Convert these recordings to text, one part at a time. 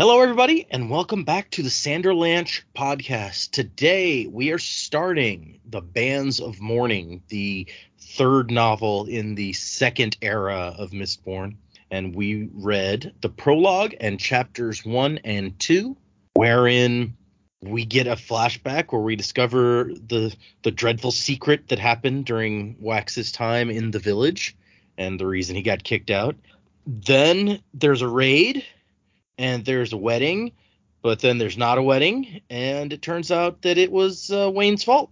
Hello, everybody, and welcome back to the Sanderlanche podcast. Today, we are starting The Bands of Mourning, the third novel in the second era of Mistborn. And we read the prologue and chapters one and two, wherein we get a flashback where we discover the the dreadful secret that happened during Wax's time in the village and the reason he got kicked out. Then there's a raid and there's a wedding, but then there's not a wedding, and it turns out that it was uh, Wayne's fault.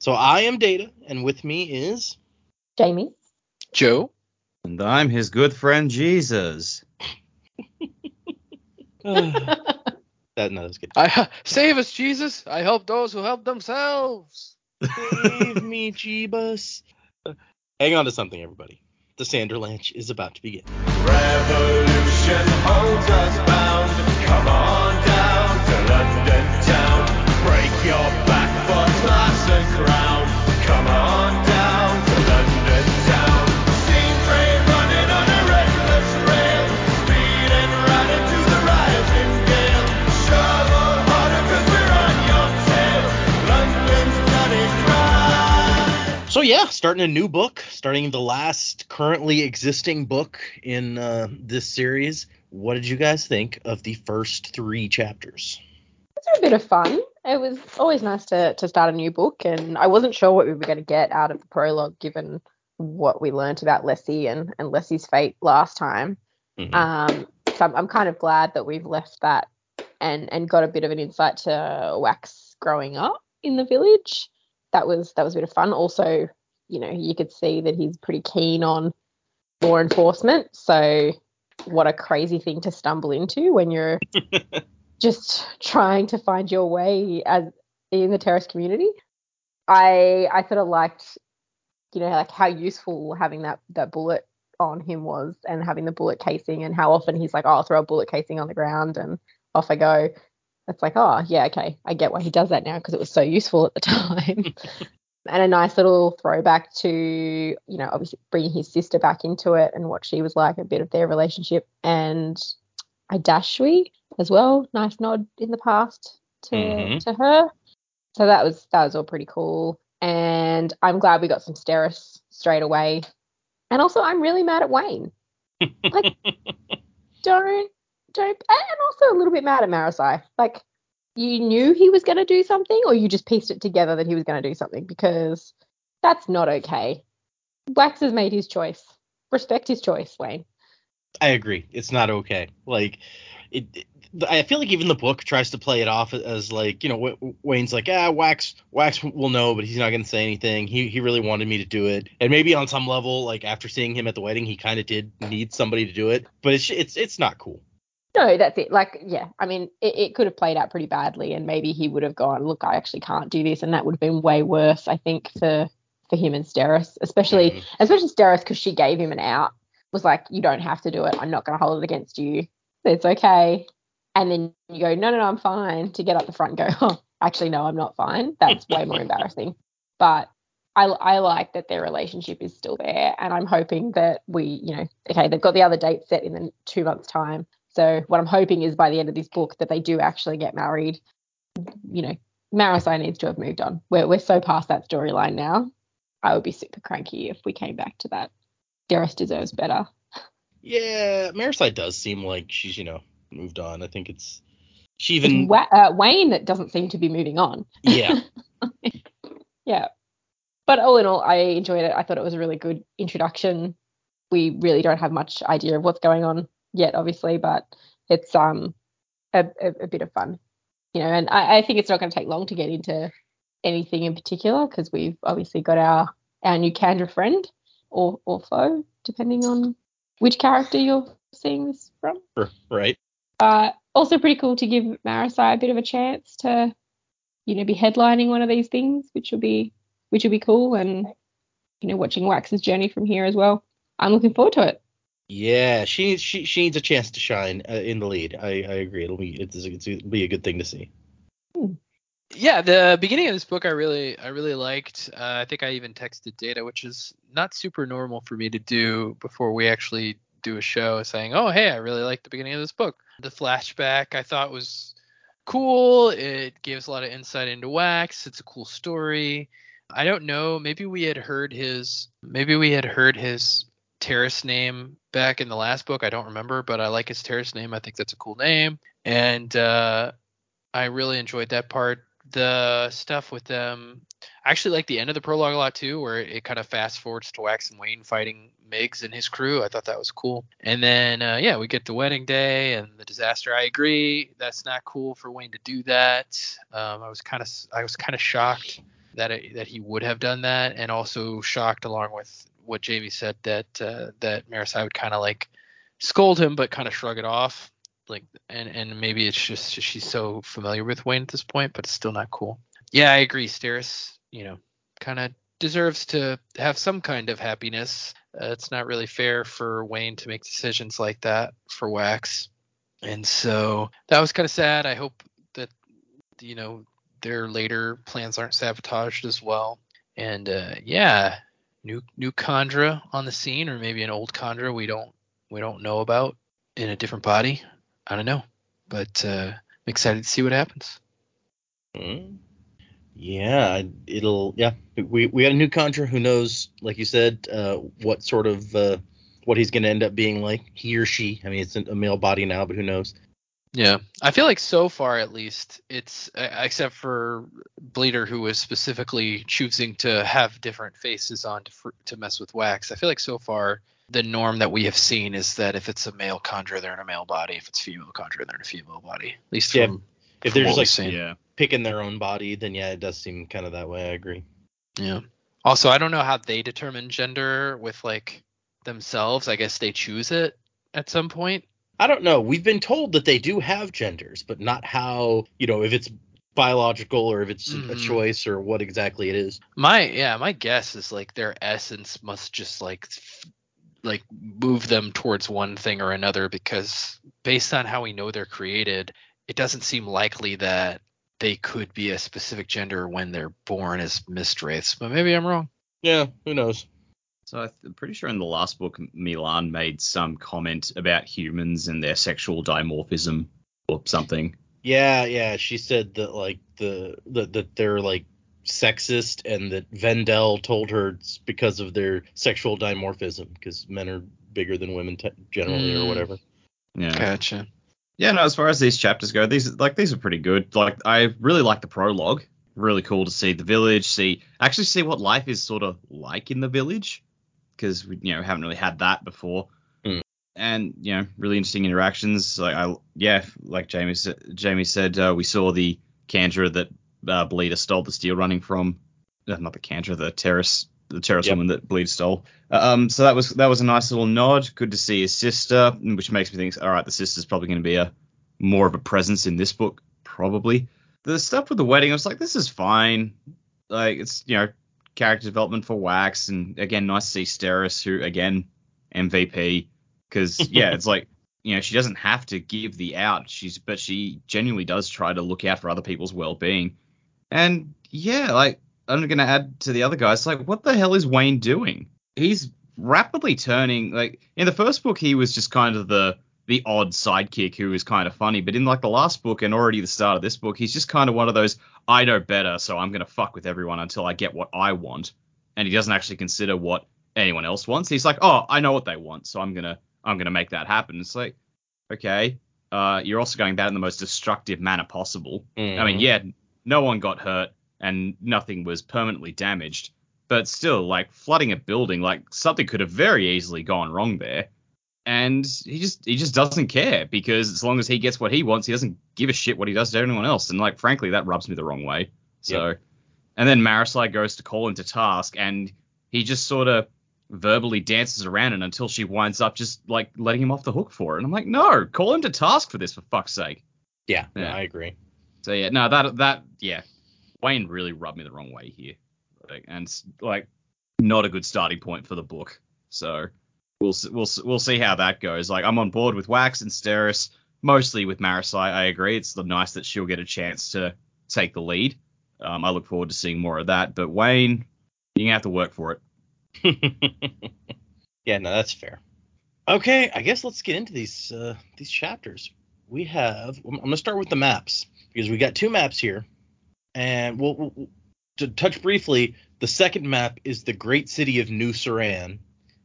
So I am Data, and with me is Jamie. Joe. And I'm his good friend Jesus. that no, that's good. I save us, Jesus. I help those who help themselves. Save me, Jeebus. Hang on to something, everybody. The Sanderlanche is about to begin. Revolution holds us bound. Come on down to London town. Break your back Come on yeah, starting a new book, starting the last currently existing book in uh, this series. What did you guys think of the first three chapters? It's a bit of fun. It was always nice to to start a new book, and I wasn't sure what we were going to get out of the prologue, given what we learnt about Lessie and and Lessie's fate last time. Mhm. Um, so I'm, I'm kind of glad that we've left that and and got a bit of an insight to Wax growing up in the village. That was that was a bit of fun. Also, you know, you could see that he's pretty keen on law enforcement. So what a crazy thing to stumble into when you're just trying to find your way as in the Terris community. I I sort of liked, you know, like how useful having that that bullet on him was, and having the bullet casing, and how often he's like, oh, I'll throw a bullet casing on the ground, and off I go. It's like, oh yeah, okay, I get why he does that now because it was so useful at the time. and a nice little throwback to, you know, obviously bringing his sister back into it and what she was like, a bit of their relationship, and Idashwi as well. Nice nod in the past to Mhm. to her. So that was that was all pretty cool. And I'm glad we got some Steris straight away. And also I'm really mad at Wayne. Like don't don't and also a little bit mad at Marasi Like you knew he was gonna do something or you just pieced it together that he was gonna do something because that's not okay. Wax has made his choice. Respect his choice, Wayne. I agree. It's not okay. Like it, it- I feel like even the book tries to play it off as like, you know, Wa- Wayne's like, ah, Wax, Wax will know, but he's not going to say anything. He he really wanted me to do it, and maybe on some level, like after seeing him at the wedding, he kind of did need somebody to do it. But it's it's it's not cool. No, that's it. Like, yeah, I mean, it, it could have played out pretty badly, and maybe he would have gone, look, I actually can't do this, and that would have been way worse, I think, for for him and Steris, especially Mhm. especially Steris because she gave him an out. Was like, you don't have to do it. I'm not going to hold it against you. It's okay. And then you go, no, no, no, I'm fine. To get up the front and go, oh, actually, no, I'm not fine. That's way more embarrassing. But I, I like that their relationship is still there, and I'm hoping that we, you know, okay, they've got the other date set in the two months' time. So what I'm hoping is by the end of this book that they do actually get married. You know, Marasi needs to have moved on. We're we're so past that storyline now. I would be super cranky if we came back to that. Steris deserves better. Yeah, Marasi does seem like she's you know moved on. I think it's she even Wa- uh, Wayne that doesn't seem to be moving on. yeah Yeah. But all in all, I enjoyed it. I thought it was a really good introduction. We really don't have much idea of what's going on yet, obviously, but it's um a, a, a bit of fun, you know. And I, I think it's not going to take long to get into anything in particular because we've obviously got our our new Kandra friend or or foe, depending on which character you're seeing this from. right. Uh, also pretty cool to give Marasi a bit of a chance to, you know, be headlining one of these things, which will be which will be cool, and you know, watching Wax's journey from here as well. I'm looking forward to it. Yeah, she needs she she needs a chance to shine uh, in the lead. I I agree. It'll be it's, it'll be a good thing to see. Yeah, the beginning of this book I really I really liked. Uh, I think I even texted Data, which is not super normal for me to do before we actually do a show saying, "Oh, hey, I really like the beginning of this book." The flashback I thought was cool. It gives a lot of insight into Wax. It's a cool story. I don't know. Maybe we had heard his. Maybe we had heard his Terris name back in the last book. I don't remember, but I like his Terris name. I think that's a cool name, and uh, I really enjoyed that part. The stuff with them. I actually like the end of the prologue a lot too, where it kind of fast forwards to Wax and Wayne fighting Miggs and his crew. I thought that was cool. And then uh, yeah, we get the wedding day and the disaster. I agree, that's not cool for Wayne to do that. Um, I was kind of I was kind of shocked that it, that he would have done that, and also shocked along with what Jamie said that uh, that Marasi would kind of like scold him, but kind of shrug it off. Like and and maybe it's just she's so familiar with Wayne at this point, but it's still not cool. Yeah, I agree. Steris, you know, kind of deserves to have some kind of happiness. Uh, it's not really fair for Wayne to make decisions like that for Wax. And so that was kind of sad. I hope that you know their later plans aren't sabotaged as well. And uh, yeah, new new Kandra on the scene, or maybe an old Kandra we don't we don't know about in a different body. I don't know, but uh, I'm excited to see what happens. Mm. Yeah, it'll yeah. We we got a new Kandra who knows, like you said, uh, what sort of uh, what he's going to end up being like, he or she. I mean, it's a male body now, but who knows? Yeah, I feel like so far at least it's uh, except for Bleeder who was specifically choosing to have different faces on to, fr- to mess with Wax. I feel like so far the norm that we have seen is that if it's a male Kandra, they're in a male body. If it's female Kandra, they're in a female body. At least Yeah, from If from they're what just like. Yeah. picking their own body, then yeah, it does seem kind of that way. I agree. Yeah. Also, I don't know how they determine gender with like themselves. I guess they choose it at some point. I don't know. We've been told that they do have genders, but not how you know if it's biological or if it's a Mhm. choice or what exactly it is. My yeah, my guess is like their essence must just like like move them towards one thing or another because based on how we know they're created, it doesn't seem likely that they could be a specific gender when they're born as mistwraiths. But maybe I'm wrong. Yeah, who knows? So I'm pretty sure in the last book, MeLaan made some comment about humans and their sexual dimorphism or something. Yeah, yeah. She said that like the that that they're like sexist and that VenDell told her it's because of their sexual dimorphism because men are bigger than women te- generally or Mm. whatever. Yeah. Gotcha. Yeah, no, as far as these chapters go, these like these are pretty good. Like I really like the prologue. Really cool to see the village, see actually see what life is sort of like in the village because we you know haven't really had that before. Mm. And you know, really interesting interactions. Like I yeah, like Jamie said, Jamie said uh, we saw the Kandra that uh, Bleeder stole the steel running from. Uh, not the Kandra, the Terris the Terris Yep. woman that Bleeder stole. Um, so that was that was a nice little nod. Good to see his sister, which makes me think, all right, the sister's probably going to be a more of a presence in this book, probably. The stuff with the wedding, I was like, this is fine. Like it's you know character development for Wax, and again, nice to see Steris, who again MVP, because yeah, it's like you know she doesn't have to give the out, she's but she genuinely does try to look out for other people's well-being, and yeah, like I'm gonna add to the other guys, like what the hell is Wayne doing? He's rapidly turning like in the first book he was just kind of the the odd sidekick who is kind of funny, but in like the last book and already the start of this book, he's just kind of one of those I know better, so I'm gonna fuck with everyone until I get what I want, and he doesn't actually consider what anyone else wants. He's like, oh, I know what they want, so I'm gonna I'm gonna make that happen. It's like, okay, uh, you're also going about in the most destructive manner possible. I Mm-hmm. mean, yeah, no one got hurt and nothing was permanently damaged, but still, like flooding a building, like something could have very easily gone wrong there. And he just he just doesn't care because as long as he gets what he wants, he doesn't give a shit what he does to anyone else. And like frankly, that rubs me the wrong way. So, and then Marasi goes to call him to task, and he just sort of verbally dances around it until she winds up just like letting him off the hook for it. And I'm like, no, call him to task for this for fuck's sake. Yeah, no, Yeah. I agree. So yeah, no, that that yeah, Wayne really rubbed me the wrong way here, like, and like not a good starting point for the book. So we'll we'll we'll see how that goes. Like I'm on board with Wax and Steris, mostly with Marasi. I agree. It's the nice that she'll get a chance to take the lead. Um, I look forward to seeing more of that. But Wayne, you're gonna have to work for it. yeah, no, that's fair. Okay, I guess let's get into these uh, these chapters. We have. I'm to start with the maps because we got two maps here, and we'll, we'll to touch briefly. The second map is the great city of New Seran,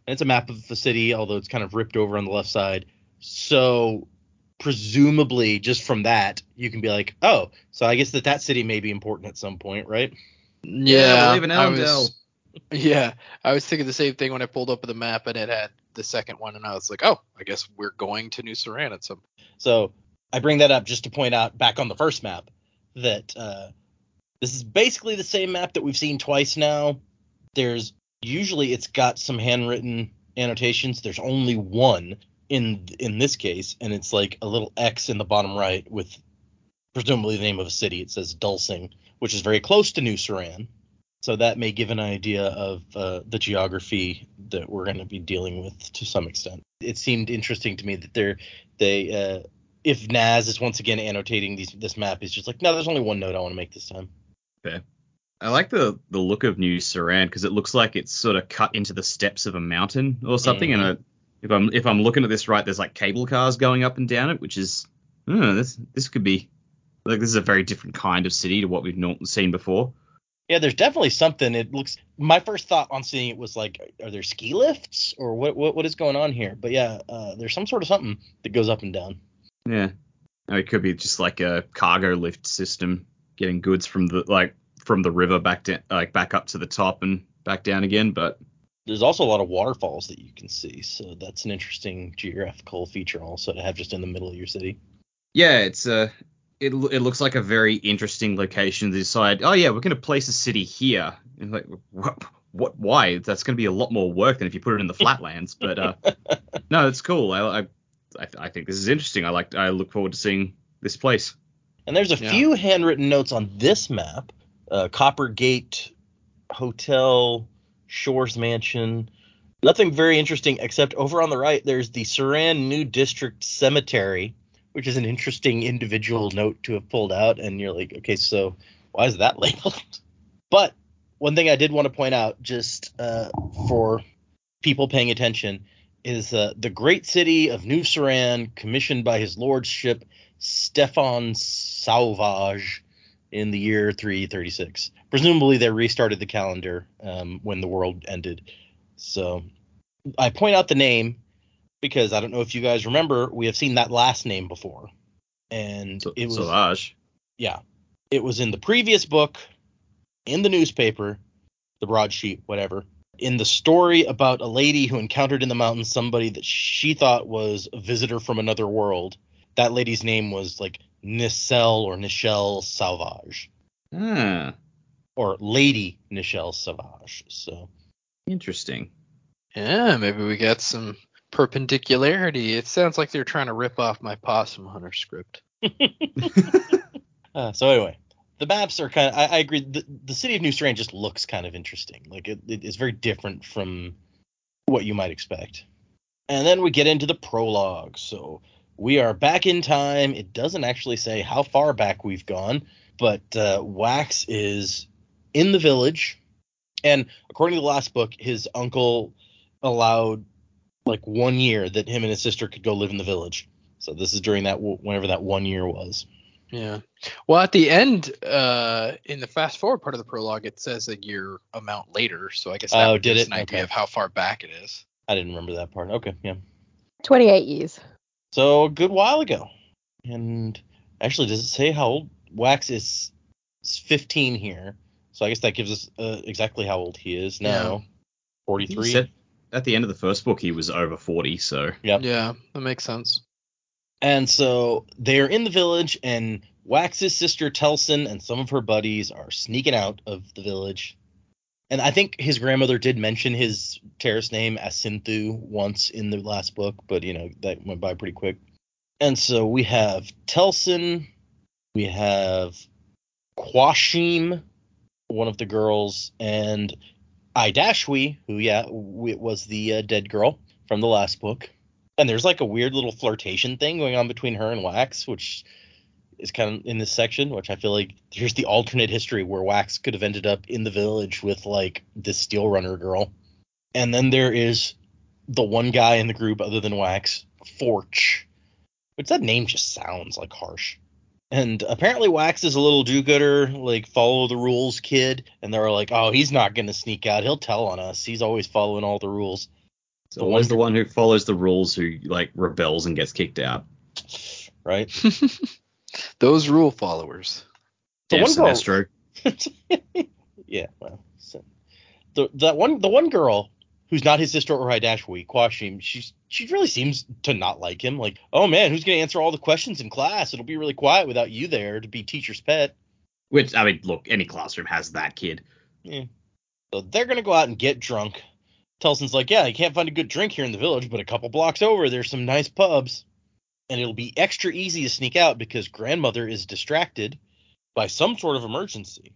it's a map of the city, although it's kind of ripped over on the left side. So presumably, just from that, you can be like, oh, so I guess that that city may be important at some point, right? Yeah, we live I was, yeah, I was thinking the same thing when I pulled up the map and it had the second one, and I was like, oh, I guess we're going to New Seran at some. So I bring that up just to point out back on the first map that uh, this is basically the same map that we've seen twice now. There's usually it's got some handwritten annotations. There's only one in in this case, and it's like a little X in the bottom right with presumably the name of a city. It says Dulsing, which is very close to New Seran. So that may give an idea of uh, the geography that we're going to be dealing with to some extent. It seemed interesting to me that they're they uh, if Nazh is once again annotating these this map, he's just like, no, there's only one note I want to make this time. I like the the look of New Seran because it looks like it's sort of cut into the steps of a mountain or something. And uh if I'm if I'm looking at this right, there's like cable cars going up and down it, which is oh, this this could be like this is a very different kind of city to what we've not seen before. Yeah, there's definitely something. It looks. My first thought on seeing it was like, are there ski lifts or what? What, what is going on here? But yeah, uh, there's some sort of something that goes up and down. Yeah, it could be just like a cargo lift system getting goods from the like from the river back to like back up to the top and back down again. But There's also a lot of waterfalls that you can see, so that's an interesting geographical feature also to have just in the middle of your city. yeah, it's uh it it looks like a very interesting location to decide. Oh yeah, we're gonna place a city here. And like what? What? Why? That's gonna be a lot more work than if you put it in the flatlands. But uh, no, it's cool. I, I I I think this is interesting. I like. I look forward to seeing this place. And there's a Yeah. few handwritten notes on this map. Uh, Copper Gate Hotel, Shores Mansion. Nothing very interesting except over on the right there's the Seran New District Cemetery, which is an interesting individual note to have pulled out. And you're like, okay, so why is that labeled? But one thing I did want to point out, just uh, for people paying attention, is uh, the great city of New Seran, commissioned by his lordship Stefan Sauvage in the year 336. Presumably, they restarted the calendar um, when the world ended. So I point out the name because I don't know if you guys remember, we have seen that last name before. And So, it was Sauvage. yeah. It was in the previous book, in the newspaper, the broadsheet, whatever. In the story about a lady who encountered in the mountains somebody that she thought was a visitor from another world. That lady's name was like Nicelle or Nichelle Sauvage. Ah, Or Lady Nichelle Sauvage. So interesting. Yeah, maybe we got some perpendicularity. It sounds like they're trying to rip off my Possum Hunter script. Uh, so anyway, the maps are kind of. I, I agree. The, the city of New Seran just looks kind of interesting. Like it, it is very different from what you might expect. And then we get into the prologue. So we are back in time. It doesn't actually say how far back we've gone, but uh, Wax is in the village, and according to the last book, his uncle allowed like one year that him and his sister could go live in the village. So this is during that whenever that one year was. Yeah. Well, at the end, uh, in the fast forward part of the prologue, it says a year amount later. So I guess that Oh, would did it? an idea Okay. of how far back it is. I didn't remember that part. Okay, yeah. 28 years. So a good while ago. And actually, does it say how old Wax is? is 15 here. So I guess that gives us uh, exactly how old he is now. He 43. at the end of the first book he was over 40, so Yep. Yeah, that makes sense. And so they're in the village, and Wax's sister Telsin and some of her buddies are sneaking out of the village. And I think his grandmother did mention his Terris name Asinthew once in the last book, but you know that went by pretty quick. And so we have Telsin, we have Quashim, one of the girls, and Idashwi, who yeah, w- was the uh, dead girl from the last book. And there's like a weird little flirtation thing going on between her and Wax, which is kind of in this section, which I feel like here's the alternate history where Wax could have ended up in the village with like this Steel Runner girl. And then there is the one guy in the group other than Wax, Forch, which that name just sounds like harsh. And apparently Wax is a little do-gooder, like follow the rules kid, and they're like, "Oh, he's not gonna sneak out. He'll tell on us. He's always following all the rules." It's always the one who follows the rules who like rebels and gets kicked out. Right? Those rule followers. The Damn one girl- Sinestro. yeah. Well, so, the that one the one girl who's not his sister or Idashwi, Quashim, she's she really seems to not like him. Like, oh man, who's gonna answer all the questions in class? It'll be really quiet without you there to be teacher's pet. Which I mean, look, any classroom has that kid. So they're gonna go out and get drunk. Telsin's like, yeah, you can't find a good drink here in the village, but a couple blocks over there's some nice pubs. And it'll be extra easy to sneak out because grandmother is distracted by some sort of emergency.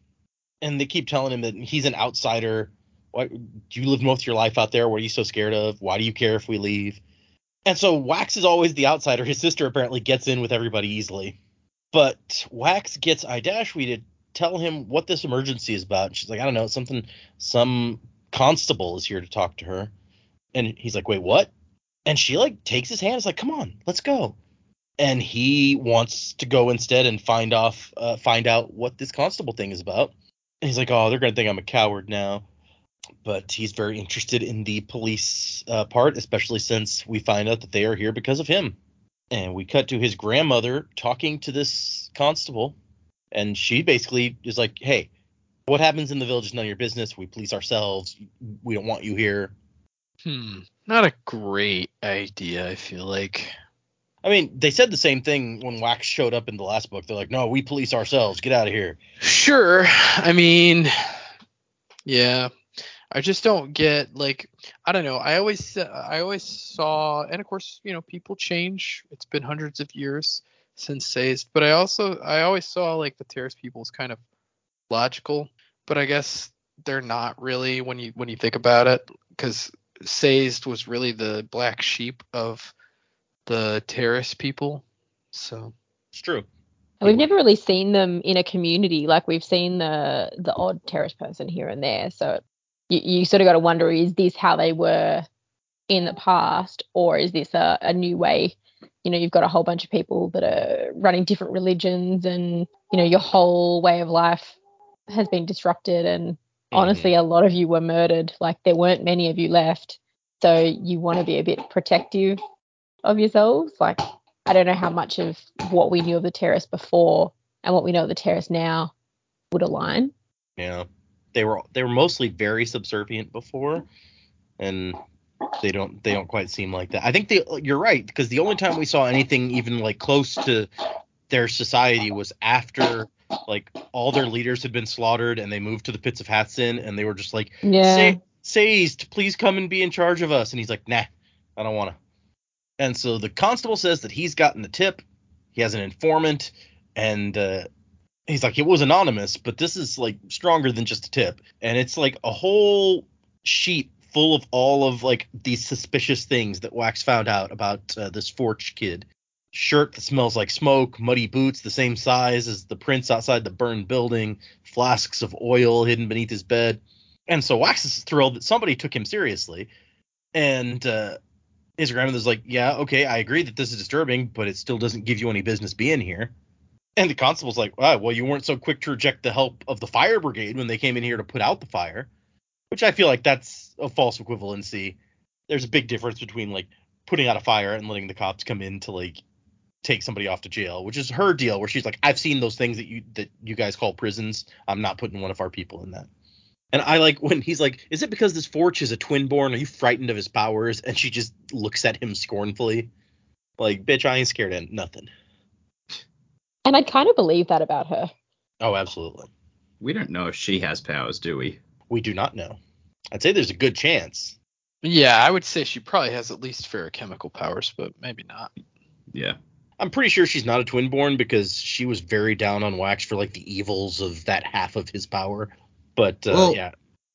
And they keep telling him that he's an outsider. Why do you live most of your life out there? What are you so scared of? Why do you care if we leave? And so Wax is always the outsider. His sister apparently gets in with everybody easily. But Wax gets Idashwi to tell him what this emergency is about. And she's like, I don't know, something some constable is here to talk to her. And he's like, Wait, what? And she like takes his hand, It's like, Come on, let's go. And he wants to go instead and find off uh, find out what this constable thing is about. And he's like, Oh, they're gonna think I'm a coward now. But he's very interested in the police uh, part, especially since we find out that they are here because of him. And we cut to his grandmother talking to this constable, and she basically is like, "Hey, what happens in the village is none of your business. We police ourselves. We don't want you here." Hmm. Not a great idea, I feel like. I mean, they said the same thing when Wax showed up in the last book. They're like, "No, we police ourselves. Get out of here." Sure. I mean, yeah. I just don't get like I don't know. I always I always saw and of course, you know, people change. It's been hundreds of years since Sazed, but I also I always saw like the Terris people as kind of logical, but I guess they're not really when you when you think about it cuz Sazed was really the black sheep of the Terris people. So, It's true. And we've never really seen them in a community. Like we've seen the the odd Terris person here and there. So you, you sort of got to wonder: is this how they were in the past, or is this a, a new way? You know, you've got a whole bunch of people that are running different religions, and you know, your whole way of life has been disrupted. And honestly, a lot of you were murdered. Like there weren't many of you left, so you want to be a bit protective of yourselves. Like I don't know how much of what we knew of the Terris before and what we know of the Terris now would align. Yeah. They were they were mostly very subservient before, and they don't they don't quite seem like that. I think they you're right because the only time we saw anything even like close to their society was after like all their leaders had been slaughtered and they moved to the pits of Hathsin and they were just like Yeah. Say, Sazed, please come and be in charge of us. And he's like, nah, I don't want to. And so the constable says that he's gotten the tip. He has an informant, and uh, he's like, it was anonymous, but this is like stronger than just a tip. And it's like a whole sheet full of all of like these suspicious things that Wax found out about uh, this Forch kid. Shirt that smells like smoke, muddy boots the same size as the prints outside the burned building, flasks of oil hidden beneath his bed. And so Wax is thrilled that somebody took him seriously. And uh, his grandmother's like, Yeah, okay, I agree that this is disturbing, but it still doesn't give you any business being here. And the constable's like, wow, well, you weren't so quick to reject the help of the fire brigade when they came in here to put out the fire, which I feel like that's a false equivalency. There's a big difference between like putting out a fire and letting the cops come in to like take somebody off to jail, which is her deal, where she's like, I've seen those things that you that you guys call prisons. I'm not putting one of our people in that. And I like when he's like, "Is it because this Forch is a twin-born? Are you frightened of his powers?" And she just looks at him scornfully, like, "Bitch, I ain't scared of nothing." And I kind of believe that about her. Oh, absolutely. We don't know if she has powers, do we? We do not know. I'd say there's a good chance. yeah, I would say she probably has at least feruchemical powers, but maybe not. Yeah. I'm pretty sure she's not a twin-born because she was very down on Wax for like the evils of that half of his power. But uh, Well- yeah,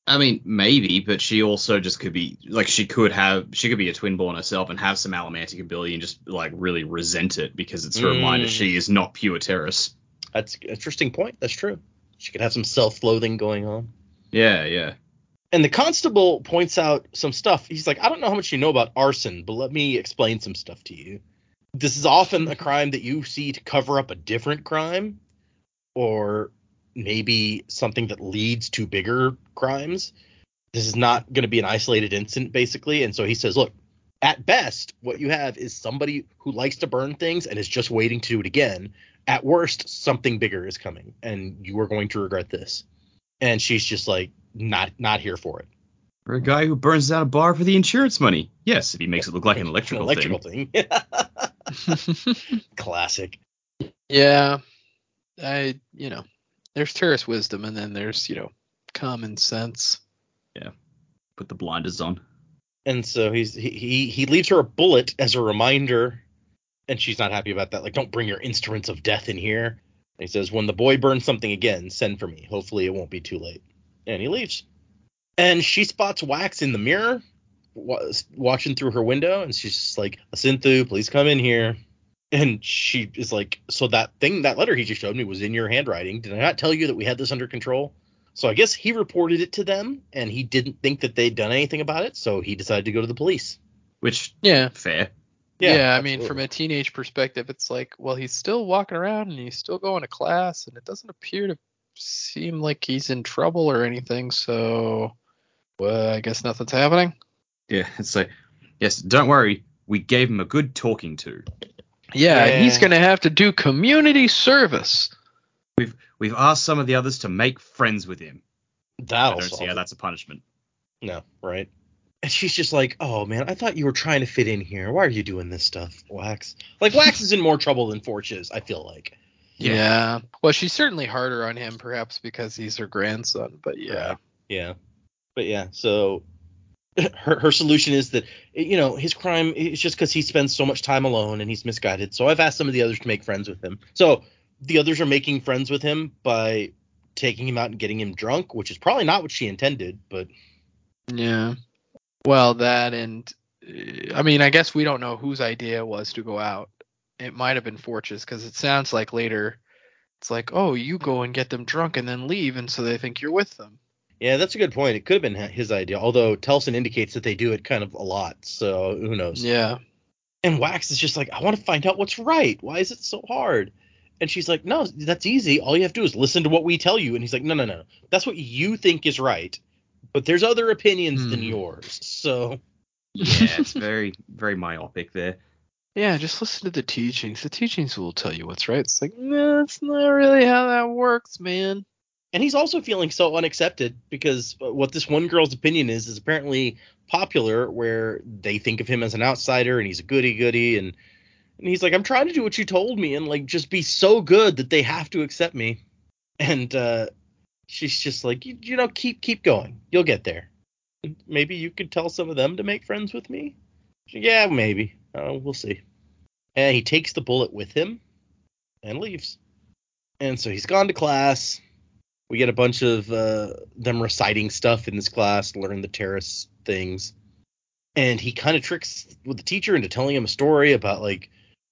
I mean, maybe, but she also just could be like she could have she could be a twin born herself and have some allomantic ability and just like really resent it because it's a reminder Mm. she is not pure Terris. that's an interesting point. That's true. She could have some self-loathing going on. Yeah, yeah. And the constable points out some stuff. He's like, I don't know how much you know about arson, but let me explain some stuff to you. This is often a crime that you see to cover up a different crime, or maybe something that leads to bigger crimes. This is not going to be an isolated incident, basically. And so he says, look, at best, what you have is somebody who likes to burn things and is just waiting to do it again. At worst, something bigger is coming, and you are going to regret this. And she's just like, not not here for it. For a guy who burns down a bar for the insurance money. Yes, if he makes it look like an electrical, An electrical thing. Classic. yeah. I you know, there's Terris wisdom and then there's, you know, common sense. Yeah. Put the blinders on. And so he's he he, he leaves her a bullet as a reminder, and she's not happy about that. Like, don't bring your instruments of death in here. And he says, when the boy burns something again, send for me. Hopefully, it won't be too late. And he leaves. And she spots Wax in the mirror, wa- watching through her window, and she's just like, Asinthew, please come in here. And she is like, so that thing, that letter he just showed me was in your handwriting. Did I not tell you that we had this under control? So I guess he reported it to them, and he didn't think that they'd done anything about it, so he decided to go to the police. Which Yeah. fair. Yeah, I mean, from a teenage perspective, it's like, well, he's still walking around and he's still going to class, and it doesn't appear to seem like he's in trouble or anything. So, well, I guess nothing's happening. Yeah, it's like, yes, don't worry. We gave him a good talking to. Yeah, and he's gonna have to do community service. We've we've asked some of the others to make friends with him. I that'll don't solve see how it. that's a punishment. No, right? And she's just like, "Oh man, I thought you were trying to fit in here. Why are you doing this stuff, Wax? Like Wax is in more trouble than Forch is. I feel like. Yeah. Yeah. Well, she's certainly harder on him, perhaps because he's her grandson. But yeah. Right. Yeah, but yeah. So her her solution is that you know his crime is just because he spends so much time alone and he's misguided. So I've asked some of the others to make friends with him. So the others are making friends with him by taking him out and getting him drunk, which is probably not what she intended, but Yeah. Well, that and I mean, I guess we don't know whose idea it was to go out. It might have been Fortune's because it sounds like later it's like, oh, you go and get them drunk and then leave, and so they think you're with them. Yeah, that's a good point. It could have been his idea, although Telsin indicates that they do it kind of a lot, so who knows. Yeah. And Wax is just like, I want to find out what's right. Why is it so hard? And she's like, No, that's easy. All you have to do is listen to what we tell you. And he's like, No, no, no. That's what you think is right. But there's other opinions than Hmm. yours. So Yeah, it's very, very myopic there. Yeah, just listen to the teachings. The teachings will tell you what's right. It's like, no, that's not really how that works, man. And he's also feeling so unaccepted because what this one girl's opinion is is apparently popular where they think of him as an outsider and he's a goody goody and and he's like i'm trying to do what you told me and like just be so good that they have to accept me. And uh she's just like you, you know keep keep going. You'll get there. Maybe you could tell some of them to make friends with me? Yeah maybe. Uh, we'll see. And he takes the bullet with him and leaves. And so he's gone to class we get a bunch of uh, them reciting stuff in this class, learn the Terris things, and he kind of tricks with the teacher into telling him a story about like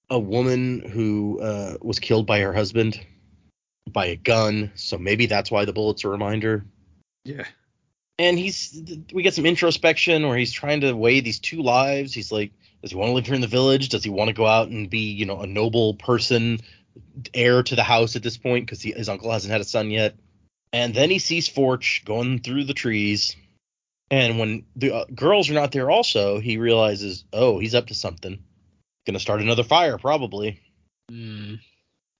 a woman who uh, was killed by her husband by a gun. So maybe that's why the bullet's a reminder. Yeah. And he's we get some introspection where he's trying to weigh these two lives. He's like, does he want to live here in the village? Does he want to go out and be, you know, a noble person, heir to the house at this point because his uncle hasn't had a son yet? And then he sees Forch going through the trees. And when the uh, girls are not there, also, he realizes, oh, he's up to something. Gonna start another fire, probably. Hmm.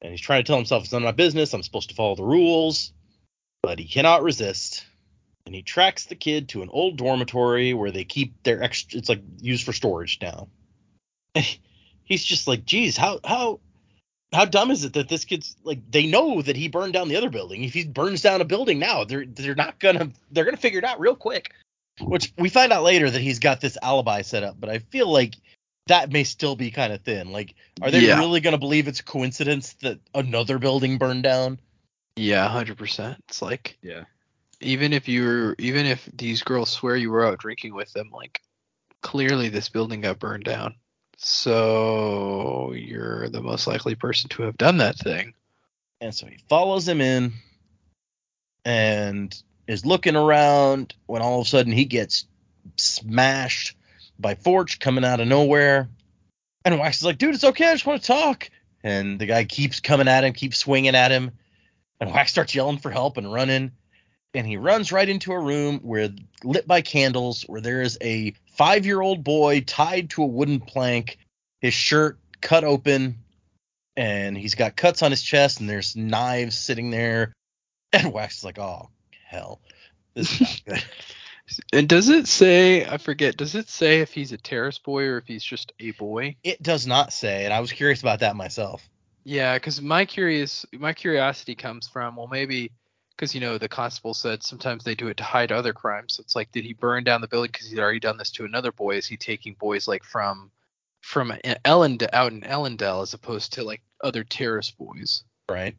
And he's trying to tell himself it's none of my business. I'm supposed to follow the rules. But he cannot resist. And he tracks the kid to an old dormitory where they keep their extra. It's like used for storage now. And he's just like, geez, how how how dumb is it that this kid's like they know that he burned down the other building. If he burns down a building now, they're they're not gonna they're gonna figure it out real quick. Which we find out later that he's got this alibi set up, but I feel like that may still be kind of thin. Like, are they Yeah. really gonna believe it's a coincidence that another building burned down? Yeah, hundred percent. It's like Yeah. even if you're even if these girls swear you were out drinking with them, like clearly this building got burned down. So you're the most likely person to have done that thing. And so he follows him in, and is looking around when all of a sudden he gets smashed by Forch coming out of nowhere. And Wax is like, dude, it's okay. I just want to talk. And the guy keeps coming at him, keeps swinging at him. And Wax starts yelling for help and running. And he runs right into a room where lit by candles, where there is a five year old boy tied to a wooden plank, his shirt cut open, and he's got cuts on his chest, and there's knives sitting there. And Wax is like, oh, hell. This is not good. And does it say? I forget. Does it say if he's a Terris boy or if he's just a boy? it does not say, and I was curious about that myself. Yeah, because my curious, my curiosity comes from well, maybe because you know the constable said sometimes they do it to hide other crimes. So it's like, did he burn down the building because he'd already done this to another boy? Is he taking boys like from from Ellen out in Elendel as opposed to like other Terris boys? Right?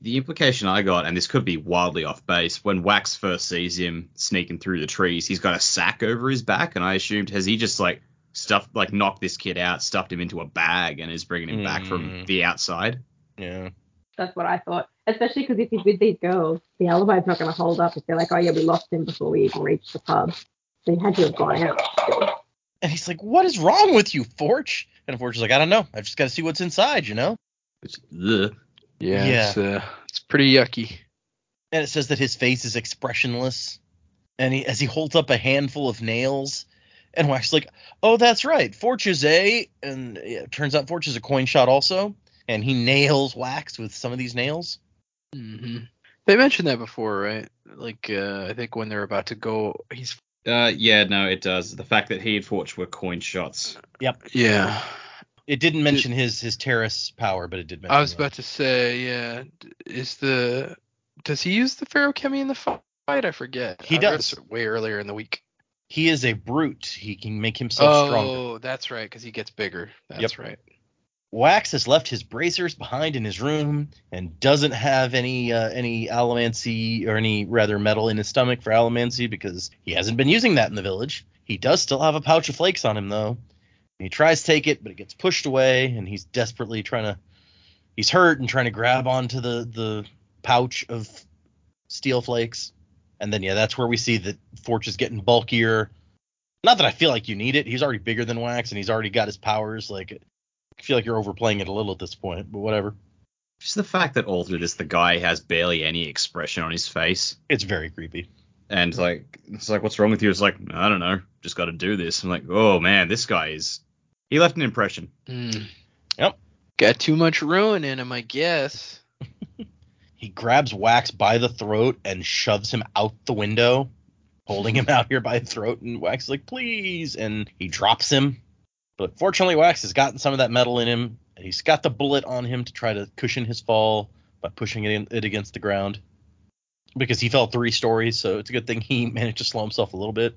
The implication I got, and this could be wildly off base, when Wax first sees him sneaking through the trees, he's got a sack over his back, and I assumed has he just like stuffed, like knocked this kid out, stuffed him into a bag, and is bringing him back from Mm. the outside. Yeah. That's what I thought. Especially because if he's with these girls, the alibi's not going to hold up if they're like, oh yeah, we lost him before we even reached the pub. So he had to have gone out. And he's like, what is wrong with you, Forch? And Forch is like, I don't know. I've just got to see what's inside, you know? Which, ugh. Yeah, Yeah. It's, uh, it's pretty yucky. And it says that his face is expressionless. And he, as he holds up a handful of nails, and Wax is like, oh, that's right. Forch is a. And yeah, it turns out Forch is a coin shot also. And he nails Wax with some of these nails. hmm They mentioned that before, right? Like, uh, I think when they're about to go, he's Uh, yeah, no, it does. The fact that he and Forch were coin shots. Yep. Yeah. It didn't mention his his Terris power, but it did mention I was that. about to say, yeah. Is the does he use the Feruchemy in the fight? I forget. He I does. way earlier in the week. He is a brute. He can make himself stronger. Oh, that's right, because he gets bigger. That's right. Wax has left his bracers behind in his room and doesn't have any uh, any allomancy or any rather metal in his stomach for allomancy because he hasn't been using that in the village. He does still have a pouch of flakes on him though. He tries to take it, but it gets pushed away, and he's desperately trying to. He's hurt and trying to grab onto the the pouch of steel flakes, and then yeah, that's where we see that Forch is getting bulkier. Not that I feel like you need it. He's already bigger than Wax, and he's already got his powers. Like I feel like you're overplaying it a little at this point, but whatever. Just the fact that all through this, the guy has barely any expression on his face. It's very creepy. And like, it's like, what's wrong with you? It's like, I don't know, just got to do this. I'm like, oh man, this guy is. He left an impression. Hmm. Yep. Got too much ruin in him, I guess. He grabs Wax by the throat and shoves him out the window, holding him out here by the throat. And Wax is like, please. And he drops him. But fortunately, Wax has gotten some of that metal in him. He's got the bullet on him to try to cushion his fall by pushing it, in, it against the ground. Because he fell three stories, so it's a good thing he managed to slow himself a little bit.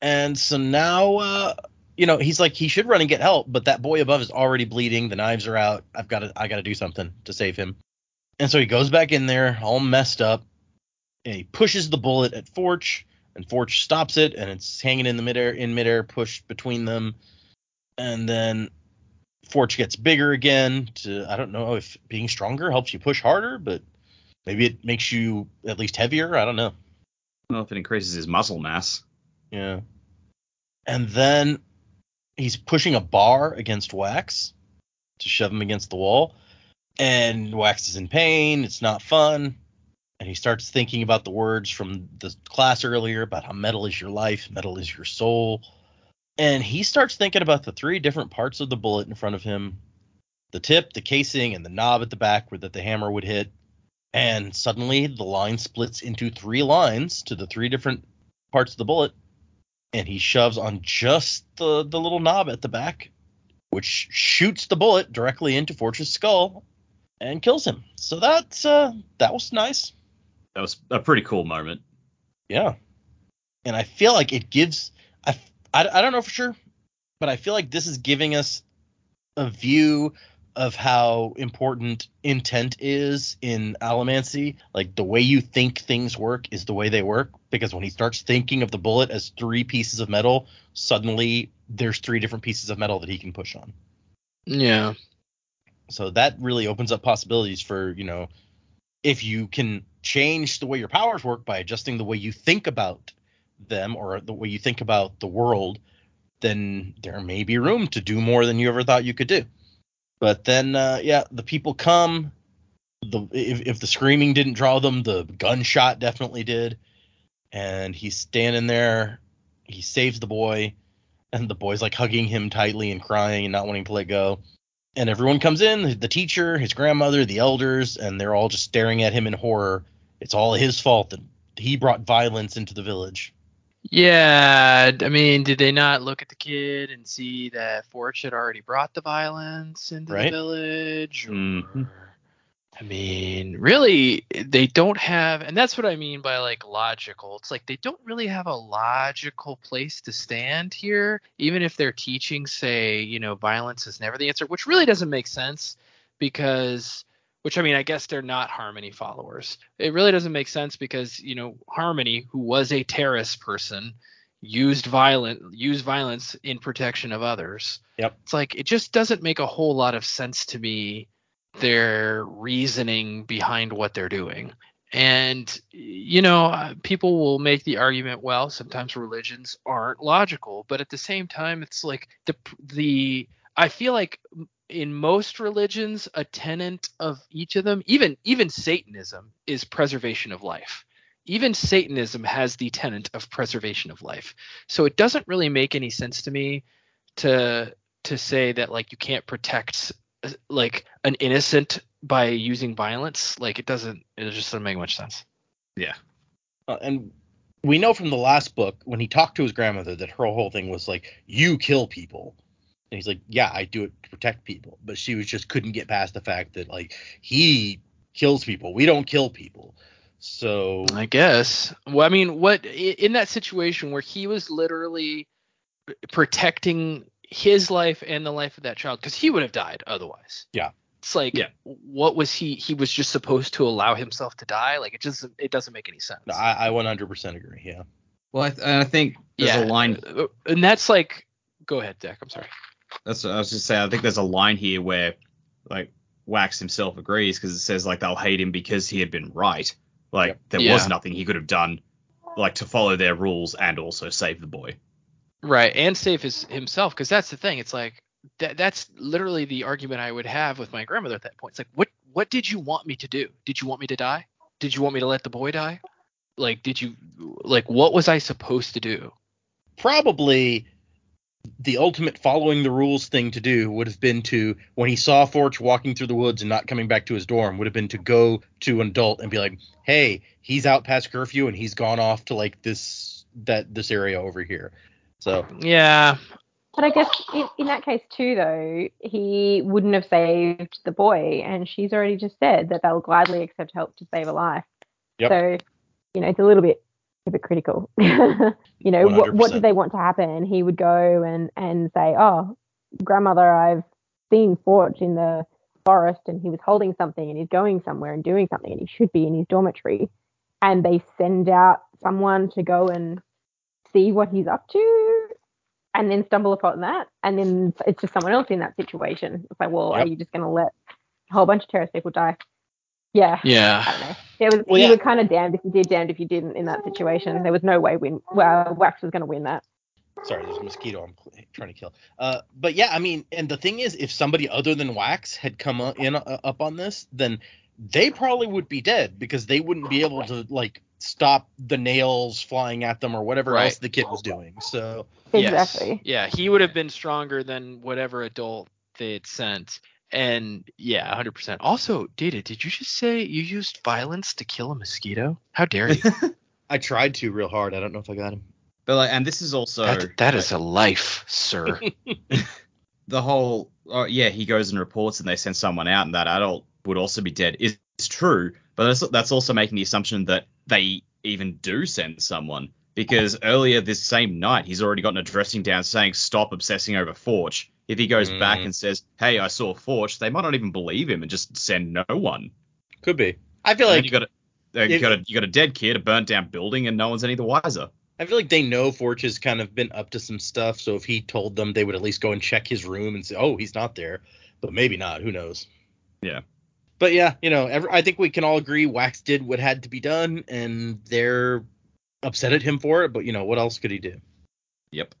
And so now, uh, you know, he's like, he should run and get help, but that boy above is already bleeding. The knives are out. I've got to, I got to do something to save him. And so he goes back in there, all messed up, and he pushes the bullet at Forch, and Forch stops it, and it's hanging in the midair, in midair, pushed between them. And then Forch gets bigger again. To I don't know if being stronger helps you push harder, but maybe it makes you at least heavier. I don't know. Well, if it increases his muscle mass. Yeah. And then he's pushing a bar against Wax to shove him against the wall. And Wax is in pain. It's not fun. And he starts thinking about the words from the class earlier about how metal is your life, metal is your soul. And he starts thinking about the three different parts of the bullet in front of him the tip, the casing, and the knob at the back where that the hammer would hit. And suddenly the line splits into three lines to the three different parts of the bullet and he shoves on just the the little knob at the back, which shoots the bullet directly into Fortress' skull and kills him. So that's uh that was nice. That was a pretty cool moment. Yeah. And I feel like it gives I I, I don't know for sure, but I feel like this is giving us a view of how important intent is in allomancy. Like the way you think things work is the way they work. Because when he starts thinking of the bullet as three pieces of metal, suddenly there's three different pieces of metal that he can push on. Yeah. So that really opens up possibilities for, you know, if you can change the way your powers work by adjusting the way you think about them or the way you think about the world, then there may be room to do more than you ever thought you could do. But then, uh, yeah, the people come. The if, if the screaming didn't draw them, the gunshot definitely did. And he's standing there. He saves the boy, and the boy's like hugging him tightly and crying and not wanting to let go. And everyone comes in, the teacher, his grandmother, the elders, and they're all just staring at him in horror. It's all his fault that he brought violence into the village. Yeah, I mean, did they not look at the kid and see that Forch had already brought the violence into Right. the village? Or, Mhm. I mean, really, they don't have, and that's what I mean by like logical. It's like they don't really have a logical place to stand here, even if their teachings say, you know, violence is never the answer, which really doesn't make sense because. Which I mean, I guess they're not Harmony followers. It really doesn't make sense because you know Harmony, who was a Terris person, used violent used violence in protection of others. Yep. It's like it just doesn't make a whole lot of sense to me their reasoning behind what they're doing. And you know, uh, people will make the argument, well, sometimes religions aren't logical, but at the same time it's like the the I feel like in most religions a tenet of each of them, even even Satanism is preservation of life even Satanism has the tenet of preservation of life. So it doesn't really make any sense to me to to say that like you can't protect uh, like an innocent by using violence. Like it doesn't it just doesn't make much sense. Uh, and we know from the last book when he talked to his grandmother that her whole thing was like, "You kill people," and he's like, "Yeah, I do it to protect people," but she was just couldn't get past the fact that like he kills people. We don't kill people. So I guess. Well, I mean, what in that situation where he was literally protecting his life and the life of that child because he would have died otherwise. Yeah. It's like, Yeah. what was he? He was just supposed to allow himself to die. Like it just it doesn't make any sense. no, I, I 100% agree. Yeah. Well, I, th- I think there's yeah, a line. uh, and that's like, go ahead, Deck. I'm sorry. That's what I was just saying. I think there's a line here where like Wax himself agrees because it says like they'll hate him because he had been right. Like Yep. there Yeah. was nothing he could have done, like to follow their rules and also save the boy. Right, and save his himself because that's the thing. It's like that. That's literally the argument I would have with my grandmother at that point. It's like, what what did you want me to do? Did you want me to die? Did you want me to let the boy die? Like, did you like what was I supposed to do? Probably the ultimate following the rules thing to do would have been to when he saw Forch walking through the woods and not coming back to his dorm would have been to go to an adult and be like, "Hey, he's out past curfew and he's gone off to like this that this area over here." So Yeah, But I guess in, in that case too, though, he wouldn't have saved the boy, and she's already just said that they'll gladly accept help to save a life. Yep. So, you know, it's a little bit hypocritical. you know, what what 100%. did they want to happen? He would go and and say, "Oh, grandmother, I've seen Forch in the forest, and he was holding something, and he's going somewhere and doing something, and he should be in his dormitory." And they send out someone to go and see what he's up to and then stumble upon that, and then it's just someone else in that situation. It's like, well, Yep. are you just going to let a whole bunch of Terris people die? Yeah, I yeah, don't know. There was Well, you yeah. were kind of damned if you did, damned if you didn't in that situation. There was no way win. Well, Wax was going to win that. sorry, there's a mosquito I'm trying to kill. Uh, but yeah, I mean, and the thing is, if somebody other than Wax had come uh, in uh, up on this, then they probably would be dead because they wouldn't be able to like stop the nails flying at them or whatever Right. else the kid was doing. So Yes. Exactly. Yeah, he would have been stronger than whatever adult they had sent. And yeah, 100%. Also, Data, did you just say you used violence to kill a mosquito? How dare you? I tried to real hard. I don't know if I got him. But like, and this is also that, that is a life, sir. the whole. Oh yeah, he goes and reports, and they send someone out, and that adult would also be dead. Is is true, but that's that's also making the assumption that they even do send someone because earlier this same night he's already gotten a dressing down saying stop obsessing over Forch. If he goes back Mm. and says, "Hey, I saw Forch," they might not even believe him and just send no one. Could be. I feel And like you got a you got a you got a dead kid, a burnt down building, and no one's any the wiser. I feel like they know Forch has kind of been up to some stuff. So if he told them, they would at least go and check his room and say, "Oh, he's not there," but maybe not. Who knows? Yeah. But yeah, you know, every, I think we can all agree Wax did what had to be done, and they're upset at him for it. But you know, what else could he do? Yep.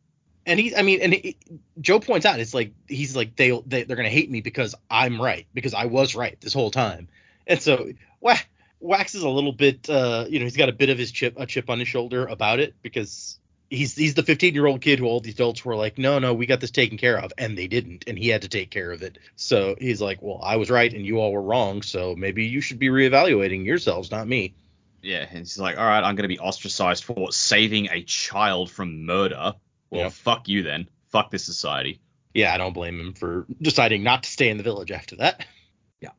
And he, I mean, and he, Joe points out, it's like he's like they, they they're gonna hate me because I'm right because I was right this whole time. And so Wax, Wax is a little bit, uh, you know, he's got a bit of his chip a chip on his shoulder about it because he's he's the 15 year old kid who all the adults were like, no, no, we got this taken care of, and they didn't, and he had to take care of it. So he's like, well, I was right and you all were wrong, so maybe you should be reevaluating yourselves, not me. Yeah, and he's like, all right, I'm going to be ostracized for saving a child from murder. Well, fuck you then. Fuck this society. Yeah, I don't blame him for deciding not to stay in the village after that. Yeah.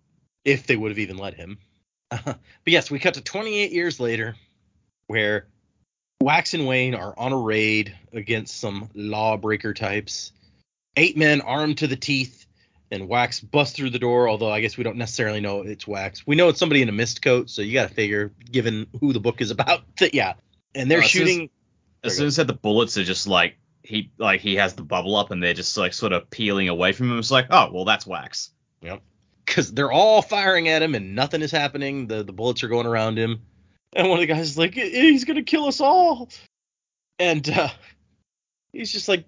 If they would have even let him. but yes, we cut to 28 years later where Wax and Wayne are on a raid against some lawbreaker types. Eight men armed to the teeth, and Wax busts through the door, although I guess we don't necessarily know it's Wax. We know it's somebody in a mist coat, so you got to figure, given who the book is about, that yeah. And they're Uh, shooting. As soon as said the bullets are just like he like he has the bubble up and they're just like sort of peeling away from him. It's like, oh well, that's wax. Yep. Because they're all firing at him and nothing is happening. The the bullets are going around him, and one of the guys is like, "He's gonna kill us all," and uh, he's just like,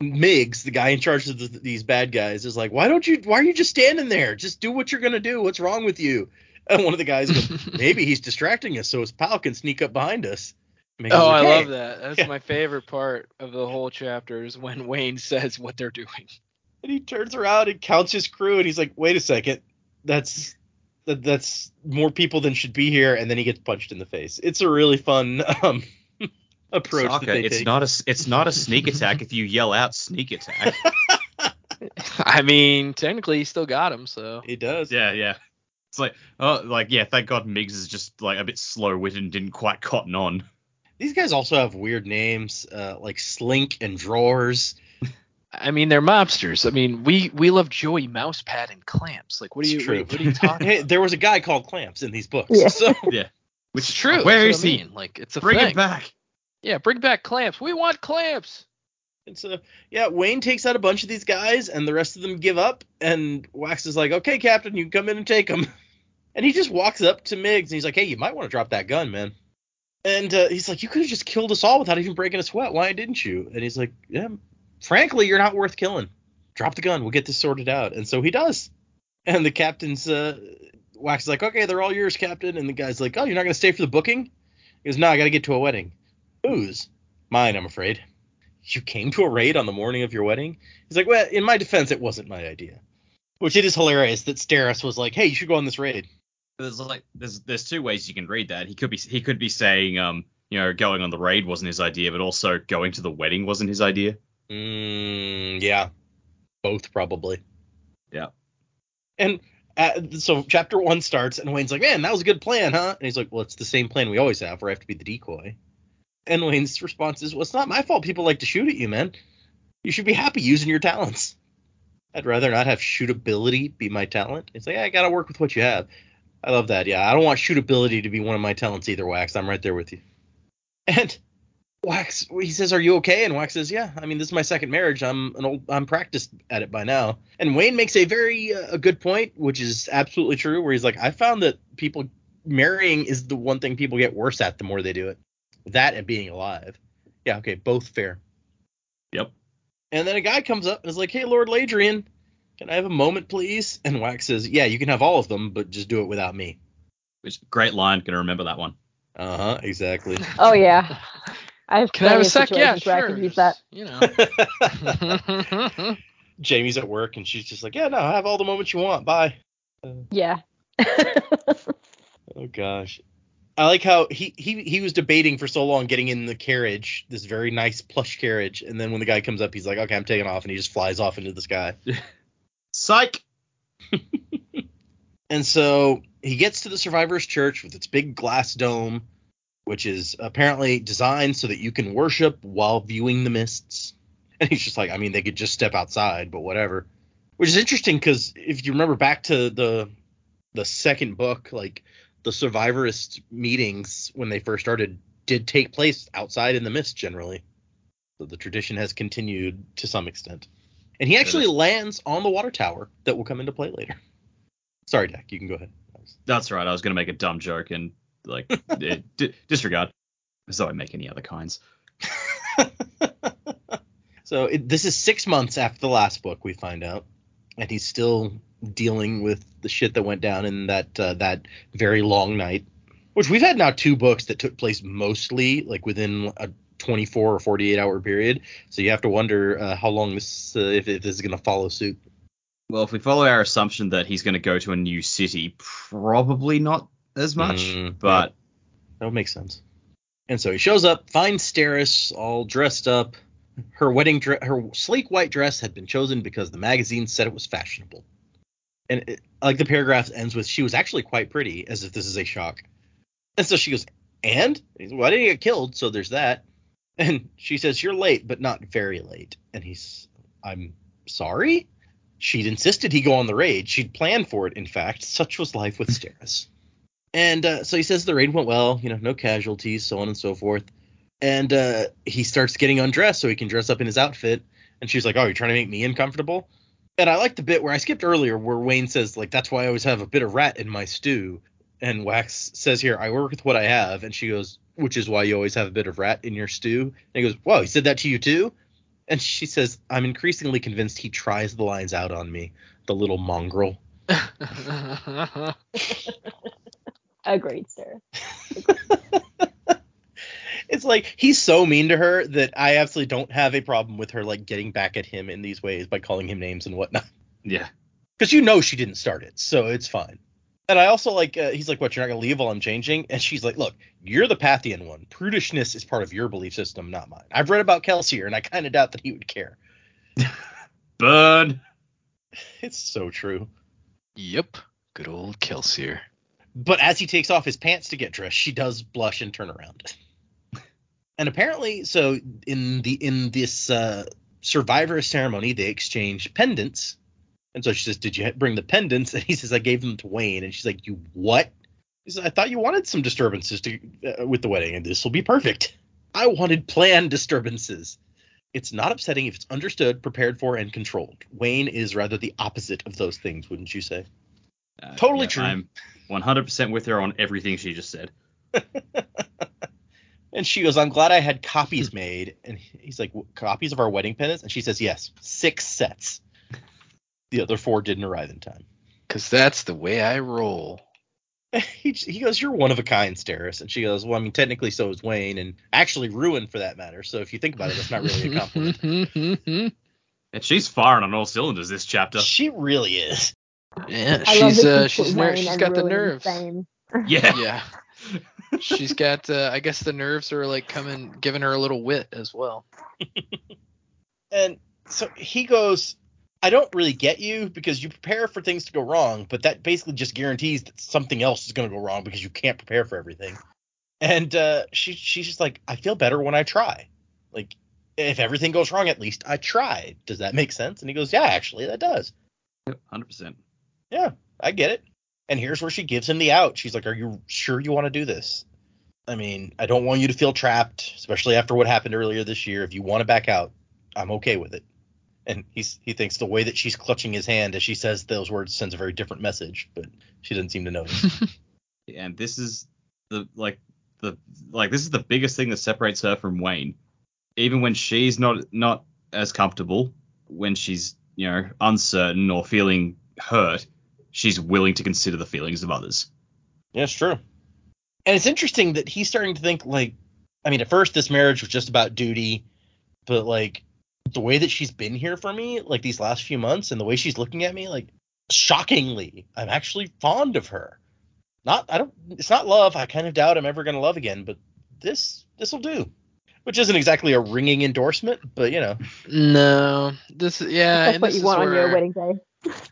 Miggs, the guy in charge of the, these bad guys, is like, "Why don't you? Why are you just standing there? Just do what you're gonna do. What's wrong with you?" And one of the guys goes, "Maybe he's distracting us so his pal can sneak up behind us." Miggs Oh, like, I love that. That's Yeah. my favorite part of the whole chapter is when Wayne says what they're doing. And he turns around and counts his crew, and he's like, "Wait a second, that's that, that's more people than should be here." And then he gets punched in the face. It's a really fun um, approach Sokka, that they it's take. not a s- it's not a sneak attack if you yell out sneak attack. I mean, technically, he still got him, so. He does. yeah, yeah. It's like oh like yeah, thank God Miggs is just like a bit slow witted and didn't quite cotton on. These guys also have weird names, uh, like Slink and Drawers. I mean, they're mobsters. I mean, we we love Joey Mousepad and Clamps. Like, what are you true. what, what are you talking? Hey, there was a guy called Clamps in these books. Yeah. So Yeah. It's true. Where that's is what I he? Like, it's a Bring thing. it back. Yeah, bring back Clamps. We want Clamps. And so, yeah, Wayne takes out a bunch of these guys, and the rest of them give up. And Wax is like, "Okay, Captain, you can come in and take them." And he just walks up to Miggs, and he's like, "Hey, you might want to drop that gun, man." And uh, he's like, "You could have just killed us all without even breaking a sweat. Why didn't you?" And he's like, "Yeah, frankly, you're not worth killing. Drop the gun. We'll get this sorted out." And so he does. And the captain's uh, Wax is like, "Okay, they're all yours, Captain." And the guy's like, "Oh, you're not gonna stay for the booking?" He goes, "No, I gotta get to a wedding." Whose? Mine, I'm afraid you came to a raid on the morning of your wedding? He's like, well, in my defense, it wasn't my idea. Which it is hilarious that Steris was like, hey, you should go on this raid. There's like there's there's two ways you can read that. He could be he could be saying um you know going on the raid wasn't his idea, but also going to the wedding wasn't his idea. Mm, yeah, both probably. Yeah. And uh, so chapter one starts, and Wayne's like, man, that was a good plan, huh? And he's like, well, it's the same plan we always have, where I have to be the decoy. And Wayne's response is, well, it's not my fault people like to shoot at you, man. You should be happy using your talents. I'd rather not have shootability be my talent. It's like, I gotta work with what you have. I love that. Yeah, I don't want shootability to be one of my talents either, Wax. I'm right there with you. And Wax, he says, "Are you okay?" And Wax says, "Yeah. I mean, this is my second marriage. I'm an old. I'm practiced at it by now." And Wayne makes a very uh, a good point, which is absolutely true. Where he's like, "I found that people marrying is the one thing people get worse at the more they do it. That and being alive. Yeah. Okay. Both fair." Yep. And then a guy comes up and is like, "Hey, Lord Ladrian, can I have a moment, please?" And Wax says, "Yeah, you can have all of them, but just do it without me." Which great line, gonna remember that one. Uh huh. Exactly. Oh yeah. I have Can I have a sec? Yeah, situations where I sure. could use that. You know. Jamie's at work and she's just like, "Yeah, no, have all the moments you want. Bye." Yeah. Oh gosh. I like how he, he he was debating for so long getting in the carriage, this very nice plush carriage, and then when the guy comes up, he's like, "Okay, I'm taking off," and he just flies off into the sky. Psych. And so he gets to the survivors' church with its big glass dome, which is apparently designed so that you can worship while viewing the mists. And he's just like, I mean, they could just step outside, but whatever. Which is interesting because if you remember back to the the second book, like the survivorist meetings when they first started did take place outside in the mist generally. So the tradition has continued to some extent. And he actually lands on the water tower that will come into play later. Sorry, Dak. You can go ahead. That's right. I was going to make a dumb joke and like eh, d- disregard. As though I make any other kinds. so it, this is six months after the last book. We find out, and he's still dealing with the shit that went down in that uh, that very long night. Which we've had now two books that took place mostly like within a 24 or 48 hour period. So you have to wonder uh, how long this uh, if, if this is going to follow suit. Well, if we follow our assumption that he's going to go to a new city, probably not as much. Mm, but That would make sense. And so he shows up, finds Steris all dressed up. Her wedding dress, her sleek white dress had been chosen because the magazine said it was fashionable. And it, like the paragraph ends with, she was actually quite pretty, as if this is a shock. And so she goes, and? I didn't get killed, so there's that. And she says, you're late, but not very late. And he's, I'm sorry? She'd insisted he go on the raid. She'd planned for it, in fact. Such was life with Steris. And uh, so he says the raid went well, you know, no casualties, so on and so forth. And uh, he starts getting undressed so he can dress up in his outfit. And she's like, "Oh, you're trying to make me uncomfortable?" And I like the bit where I skipped earlier, where Wayne says, "Like that's why I always have a bit of rat in my stew." And Wax says here, "I work with what I have," and she goes, "Which is why you always have a bit of rat in your stew." And he goes, "Whoa, he said that to you too?" And she says, "I'm increasingly convinced he tries the lines out on me, the little mongrel." Agreed, Sarah. it's like he's so mean to her that I absolutely don't have a problem with her like getting back at him in these ways by calling him names and whatnot. yeah, Because you know she didn't start it, so it's fine. And I also like uh, he's like, "What? You're not gonna leave while I'm changing?" And she's like, "Look, you're the Pathian one. Prudishness is part of your belief system, not mine. I've read about Kelsier, and I kind of doubt that he would care. burn. It's so true." yep. Good old Kelsier. But as he takes off his pants to get dressed, she does blush and turn around. And apparently, so in the in this uh, survivor ceremony, they exchange pendants. And so she says, "Did you bring the pendants?" And he says, "I gave them to Wayne." And she's like, "You what?" He says, "I thought you wanted some disturbances to uh, with the wedding, and this will be perfect." I wanted planned disturbances. It's not upsetting if it's understood, prepared for, and controlled. Wayne is rather the opposite of those things, wouldn't you say? Uh, Totally yeah, true. I'm 100% with her on everything she just said. And she goes, I'm glad I had copies made. And he's like, copies of our wedding pennants? And she says, yes, six sets. The other four didn't arrive in time. Cause that's the way I roll. He, he goes, you're one of a kind, Steris. And she goes, well, I mean, technically so is Wayne, and actually Ruin for that matter. So if you think about it, that's not really a compliment. And she's firing on all cylinders this chapter. she really is. yeah, I she's that uh you she's put ner- Wayne she's got the Ruin nerves. same- Yeah. Yeah. She's got uh, I guess the nerves are like coming giving her a little wit as well. And so he goes, I don't really get you because you prepare for things to go wrong, but that basically just guarantees that something else is going to go wrong because you can't prepare for everything. And uh, she she's just like, I feel better when I try. Like, if everything goes wrong, at least I tried. Does that make sense? And he goes, Yeah, actually, that does. 100%. Yeah, I get it. And here's where she gives him the out. She's like, Are you sure you want to do this? I mean, I don't want you to feel trapped, especially after what happened earlier this year. If you want to back out, I'm okay with it. And he's he thinks the way that she's clutching his hand as she says those words sends a very different message, but she doesn't seem to notice. And this is the like the like this is the biggest thing that separates her from Wayne. Even when she's not not as comfortable, when she's you know uncertain or feeling hurt, she's willing to consider the feelings of others. yeah, it's true. And it's interesting that he's starting to think like, I mean, at first this marriage was just about duty, but like the way that she's been here for me, like these last few months, and the way she's looking at me, like shockingly, I'm actually fond of her. Not, I don't, it's not love. I kind of doubt I'm ever gonna love again, but this, this will do. Which isn't exactly a ringing endorsement, but you know, No, this yeah, That's what you is want on your wedding day.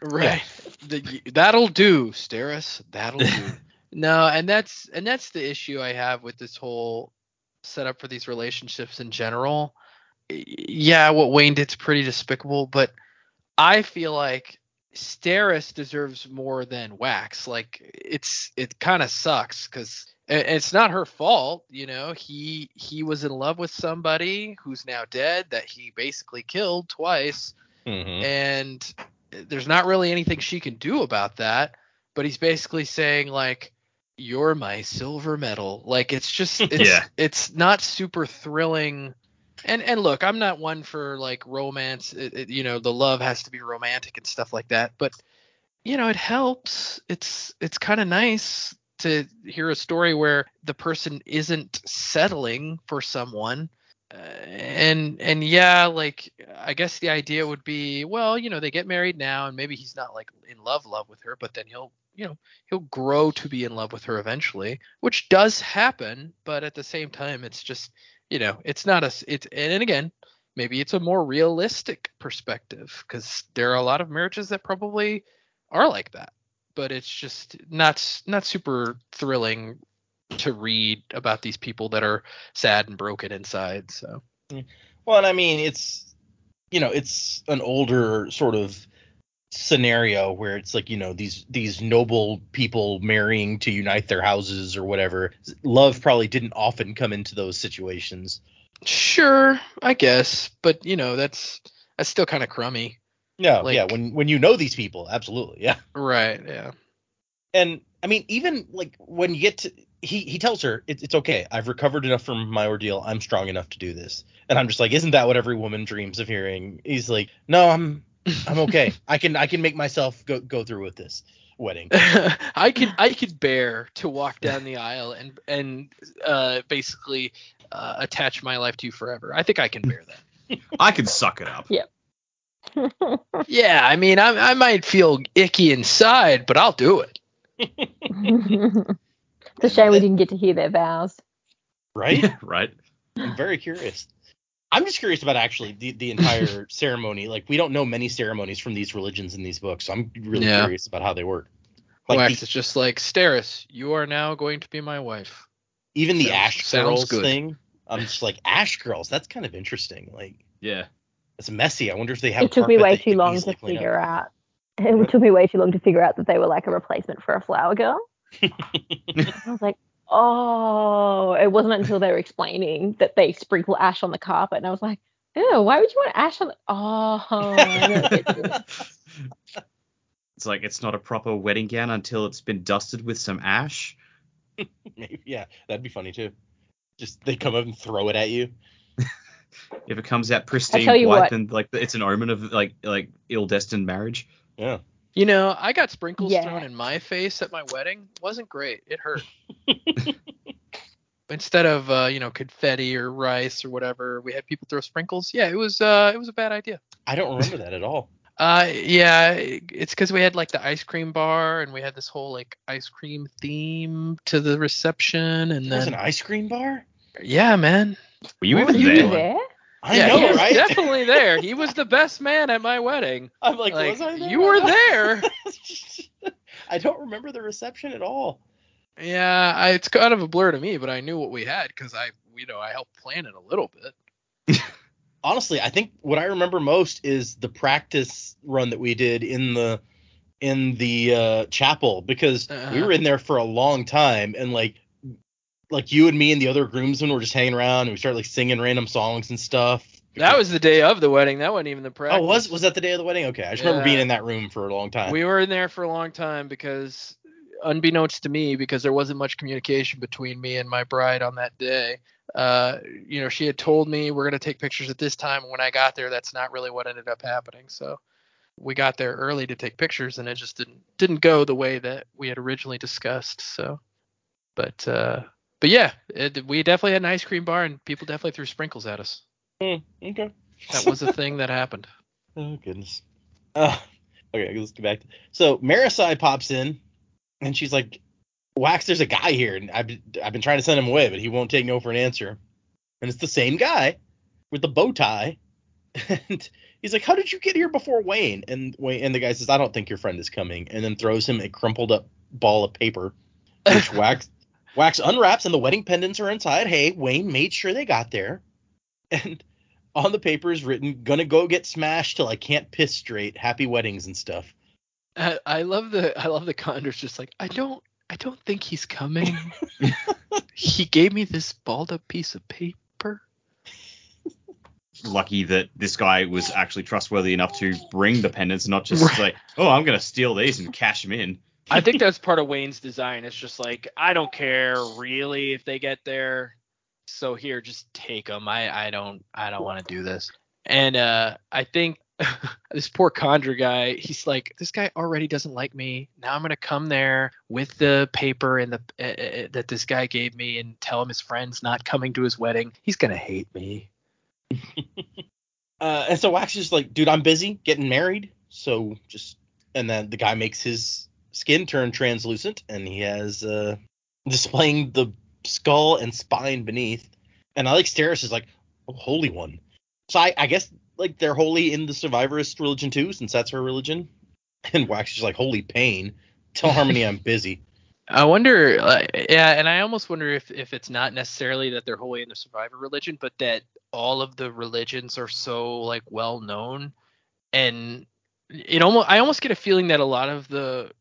Right. The- that'll do, Steris. That'll do. no, and that's and that's the issue I have with this whole setup for these relationships in general. Yeah, what Wayne did's pretty despicable, but I feel like Steris deserves more than Wax. Like it's it kind of sucks because it's not her fault, you know. He he was in love with somebody who's now dead that he basically killed twice Mhm. and there's not really anything she can do about that. but he's basically saying like you're my silver medal. Like it's just it's Yeah. it's not super thrilling. And and look, I'm not one for like romance. It, it- you know, the love has to be romantic and stuff like that. But you know, it helps. It's it's kind of nice to hear a story where the person isn't settling for someone. And and yeah, like I guess the idea would be, well, you know, they get married now, and maybe he's not like in love love with her, but then he'll you know he'll grow to be in love with her eventually, which does happen. But at the same time, it's just you know, it's not a it's and again, maybe it's a more realistic perspective because there are a lot of marriages that probably are like that but it's just not not super thrilling to read about these people that are sad and broken inside so mm. Well, and I mean, it's you know, it's an older sort of scenario where it's like you know these these noble people marrying to unite their houses or whatever. Love probably didn't often come into those situations. sure i guess but you know that's that's still kind of crummy No, Like- yeah, when when you know these people, absolutely, yeah. right yeah And I mean, even like when you get to he he tells her it, it's okay. I've recovered enough from my ordeal. I'm strong enough to do this. And I'm just like, isn't that what every woman dreams of hearing? He's like, no, I'm I'm okay. I can I can make myself go go through with this wedding. i could i could bear to walk down the aisle and and uh basically uh, attach my life to you forever i think i can bear that I can suck it up. yeah yeah, i mean i, I might feel icky inside but i'll do it it's a shame we didn't get to hear their vows. Right? right. I'm very curious. I'm just curious about actually the, the entire ceremony. Like we don't know many ceremonies from these religions in these books, so I'm really Yeah. curious about how they work. Oh, like Wax the- is just like Steris, you are now going to be my wife. even the Sounds- Ash sounds Girls good. thing. I'm just like Ash Girls. That's kind of interesting. Like Yeah. it's messy. I wonder if they have. It took me way too long to figure out. It took me way too long to figure out that they were like a replacement for a flower girl. I was like, oh, it wasn't until they were explaining that they sprinkle ash on the carpet, and I was like, ew, why would you want ash on the? Oh, I know it gets you. It's like it's not a proper wedding gown until it's been dusted with some ash. Maybe, yeah, that'd be funny too. Just they come up and throw it at you. If it comes out pristine white, what. then like it's an omen of like like ill destined marriage. Yeah. You know, I got sprinkles Yeah. thrown in my face at my wedding. wasn't great. It hurt. Instead of uh, you know confetti or rice or whatever, we had people throw sprinkles. Yeah, it was uh, it was a bad idea. I don't remember that at all. Uh, yeah, it's because we had like the ice cream bar and we had this whole like ice cream theme to the reception, and There's an ice cream bar. yeah, man, Were you What even were you there? you there? I yeah, know, he was right? definitely there. He was the best man at my wedding. I'm like, Like, was I there? you were there. I don't remember the reception at all. Yeah, I, it's kind of a blur to me, but I knew what we had because I, you know, I helped plan it a little bit. honestly, I think what I remember most is the practice run that we did in the in the uh, chapel because we Uh-huh. were in there for a long time and like like you and me and the other groomsmen were just hanging around and we started like singing random songs and stuff. That was the day of the wedding. That wasn't even the practice. oh was was that the day of the wedding? Okay, I just remember being in that room for a long time. We were in there for a long time because, unbeknownst to me, because there wasn't much communication between me and my bride on that day. Uh, you know, she had told me we're gonna take pictures at this time. When I got there, that's not really what ended up happening. So we got there early to take pictures, and it just didn't didn't go the way that we had originally discussed. So, but uh, but yeah, it, we definitely had an ice cream bar, and people definitely threw sprinkles at us. Hmm, okay. That was a thing that happened. Oh goodness. Uh, okay, let's get back. To, so Marasi pops in, and she's like, "Wax, there's a guy here, and I've I've been trying to send him away, but he won't take no for an answer." And it's the same guy with the bow tie, and he's like, "How did you get here before Wayne?" And Wayne and the guy says, "I don't think your friend is coming," and then throws him a crumpled up ball of paper, which Wax Wax unwraps, and the wedding pendants are inside. Hey, Wayne made sure they got there, and on the paper is written, "Gonna go get smashed till I can't piss straight. Happy weddings and stuff." I, I love the I love the Kandra's just like I don't I don't think he's coming. he gave me this balled up piece of paper. Lucky that this guy was actually trustworthy enough to bring the pendants, not just Right. like, oh, I'm gonna steal these and cash them in. I think that's part of Wayne's design. It's just like I don't care really if they get there. So here, just take them. I I don't I don't want to do this. And uh, I think this poor Kandra guy, he's like, this guy already doesn't like me. Now I'm gonna come there with the paper and the uh, uh, that this guy gave me and tell him his friend's not coming to his wedding. He's gonna hate me. Uh, and so Wax is like, dude, I'm busy getting married. So just, and then the guy makes his skin turned translucent and he has, uh, displaying the skull and spine beneath. And I like Steris is like, oh, holy one. So I, I guess like they're holy in the survivorist religion too, since that's her religion. And Wax is like, holy pain. Tell Harmony I'm busy. I wonder, uh, yeah, and I almost wonder if if it's not necessarily that they're holy in the survivor religion, but that all of the religions are so like well known, and it almost I almost get a feeling that a lot of the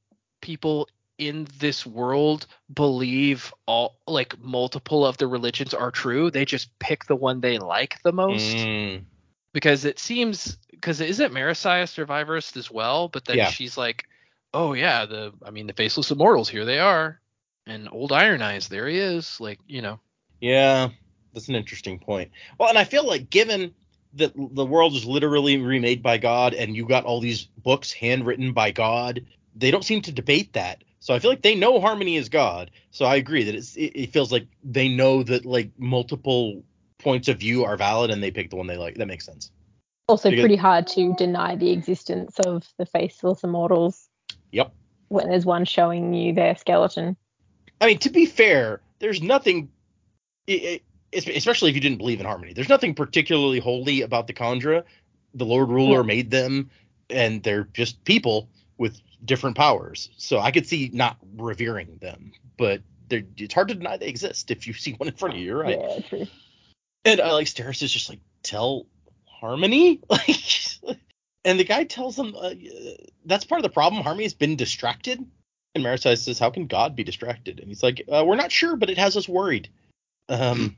people in this world believe all like multiple of the religions are true. They just pick the one they like the most Mm, because it seems because isn't Marasi a survivorist as well? But then Yeah. she's like, oh yeah, the I mean the faceless immortals here they are, and old Iron Eyes there he is, like you know. Yeah, that's an interesting point. Well, and I feel like given that the world is literally remade by God and you got all these books handwritten by God, they don't seem to debate that. So I feel like they know Harmony is God. So I agree that it's, it, it feels like they know that like multiple points of view are valid and they pick the one they like. That makes sense. Also, Because- pretty hard to deny the existence of the faceless immortals Yep. when there's one showing you their skeleton. I mean, to be fair, there's nothing, especially if you didn't believe in harmony. There's nothing particularly holy about the Kandra. The Lord Ruler Yeah. made them, and they're just people with different powers. So I could see not revering them, but they're, it's hard to deny they exist if you see one in front of you. You're right. Yeah, true. And I like Steris is just like tell Harmony, like, and the guy tells him uh, that's part of the problem. Harmony's been distracted, and Marasi says, "How can God be distracted?" And he's like, uh, "We're not sure, but it has us worried." Um,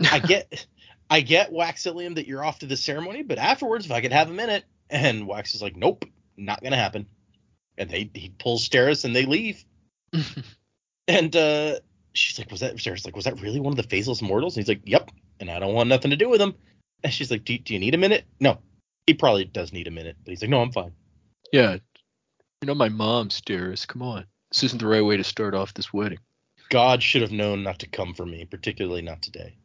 I get, I get Waxilium that you're off to the ceremony, but afterwards, if I could have a minute, and Wax is like, "Nope, not gonna happen," and they he pulls Steris and they leave. And uh, she's like, "Was that?" Sarah's like, "Was that really one of the faceless mortals?" And he's like, "Yep." And I don't want nothing to do with him. And she's like, "Do, do you need a minute?" No, he probably does need a minute, but he's like, "No, I'm fine." yeah, you know my mom's dearest. Come on, this isn't the right way to start off this wedding. God should have known not to come for me, particularly not today.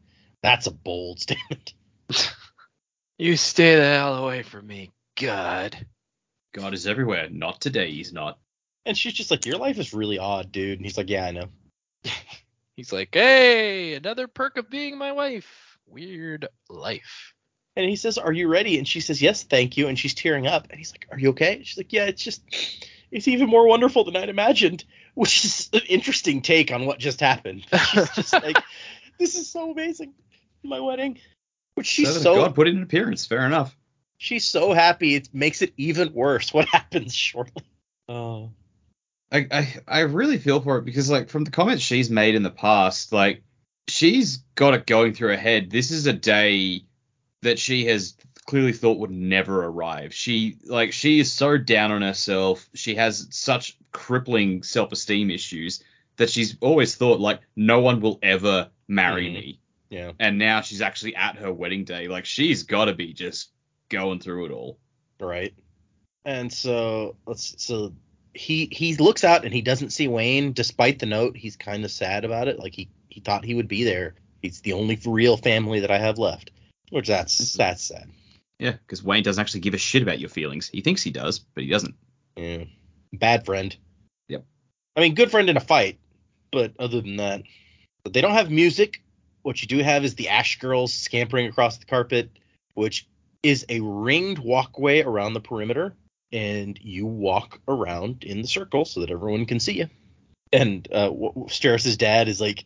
That's a bold statement. You stay the hell away from me, God. God is everywhere. Not today, he's not. And she's just like, "Your life is really odd, dude." And he's like, "Yeah, I know." He's like, hey, another perk of being my wife. Weird life. And he says, "Are you ready?" And she says, "Yes, thank you." And she's tearing up. And he's like, "Are you okay?" She's like, "Yeah, it's just, it's even more wonderful than I'd imagined." Which is an interesting take on what just happened. She's just like, "This is so amazing, my wedding." Which she's so God put in an appearance. Fair enough. She's so happy. It makes it even worse. What happens shortly? Oh, I, I I really feel for it because like from the comments she's made in the past, like she's got it going through her head. This is a day that she has clearly thought would never arrive. She like she is so down on herself. She has such crippling self-esteem issues that she's always thought like no one will ever marry Mhm. me. yeah. And now she's actually at her wedding day. Like she's got to be just going through it all. right and so let's so he he looks out and he doesn't see wayne despite the note he's kind of sad about it like he he thought he would be there he's the only real family that i have left which that's mm-hmm. that's sad Yeah, because Wayne doesn't actually give a shit about your feelings. He thinks he does, but he doesn't. yeah. bad friend Yep. i mean good friend in a fight but other than that but they don't have music what you do have is the ash girls scampering across the carpet which is a ringed walkway around the perimeter and you walk around in the circle so that everyone can see you. And uh, w- w- Steris's dad is like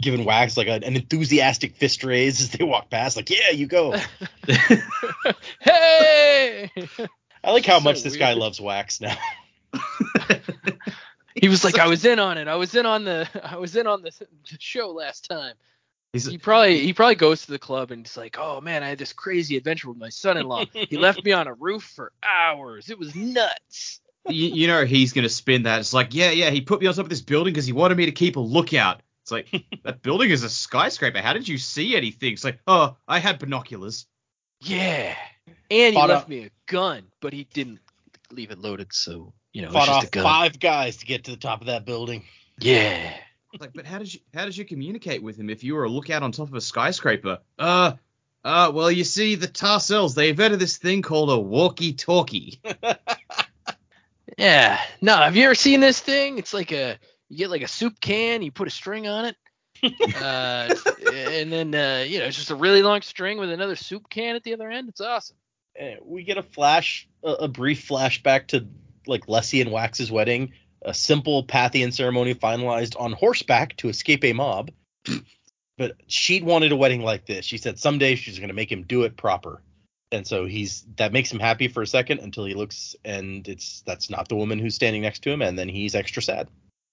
giving Wax like a, an enthusiastic fist raise as they walk past, like, "Yeah, you go." hey! I like how So much this guy loves Wax now. He was like, I was in on it. I was in on the I was in on the the show last time. He's, He probably he probably goes to the club and he's like, oh man, I had this crazy adventure with my son-in-law. he left me on a roof for hours. It was nuts. you, you know he's gonna spin that. It's like, yeah, yeah, he put me on top of this building because he wanted me to keep a lookout. It's like that building is a skyscraper. How did you see anything? It's like, oh, I had binoculars. Yeah. And he Fought left off- me a gun, but he didn't leave it loaded, so you know, it's Fought just off a gun. five guys to get to the top of that building. Yeah. It's Like, but how did you how did you communicate with him if you were a lookout on top of a skyscraper? Uh, uh, well, you see, the Tarcells they invented this thing called a walkie-talkie. Yeah. No, have you ever seen this thing? It's like a you get like a soup can, you put a string on it. uh, and then uh, you know, it's just a really long string with another soup can at the other end. It's awesome. We get a flash, a, a brief flashback to like Lessie and Wax's wedding, a simple Pathian ceremony finalized on horseback to escape a mob. but she wanted a wedding like this. She said someday she's going to make him do it proper. And so he's that makes him happy for a second until he looks and it's that's not the woman who's standing next to him and then he's extra sad.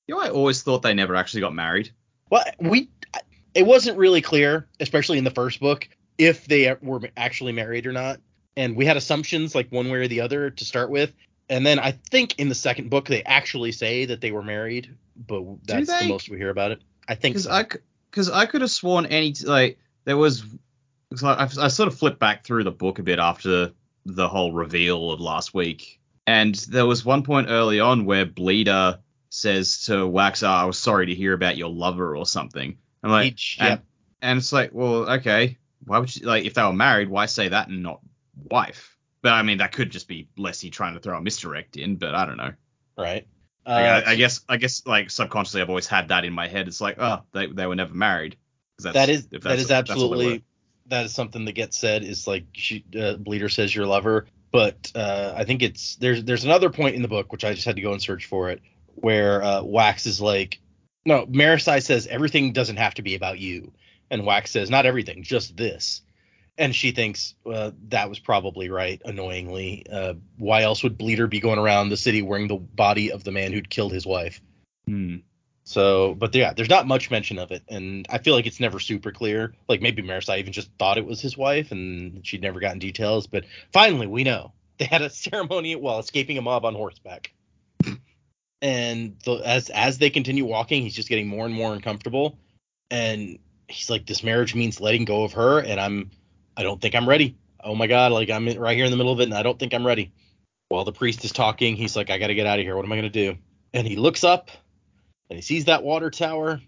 You know, I always thought they never actually got married. Well, we it wasn't really clear, especially in the first book, if they were actually married or not. And we had assumptions like one way or the other to start with. And then I think in the second book they actually say that they were married, but that's the most we hear about it. I think Because so. I because I could have sworn any like there was. I, I sort of flipped back through the book a bit after the whole reveal of last week, and there was one point early on where Bleeder says to Wax, oh, "I was sorry to hear about your lover" or something. I'm like, Each- and, yep. and it's like, well, okay, why would you like if they were married, why say that and not wife? But I mean, that could just be Lessie trying to throw a misdirect in, but I don't know. right? Like, Uh, I, I guess I guess like subconsciously I've always had that in my head. It's like, oh, they, they were never married. 'Cause that is if that is that's- that's all they were. absolutely that is something that gets said is like she uh, bleeder says your lover but uh, i think it's there's there's another point in the book which i just had to go and search for it where uh, wax is like no Marasi says everything doesn't have to be about you and wax says not everything just this and she thinks uh, that was probably right annoyingly uh, why else would bleeder be going around the city wearing the body of the man who'd killed his wife Hmm. so, but yeah, there's not much mention of it, and I feel like it's never super clear. Like maybe Marasi even just thought it was his wife, and she'd never gotten details. But finally, we know they had a ceremony while escaping a mob on horseback. And the, as as they continue walking, he's just getting more and more uncomfortable, and he's like, "This marriage means letting go of her, and I'm, I don't think I'm ready. Oh my god, like I'm right here in the middle of it, and I don't think I'm ready." While the priest is talking, he's like, "I got to get out of here. What am I gonna do?" And he looks up and he sees that water tower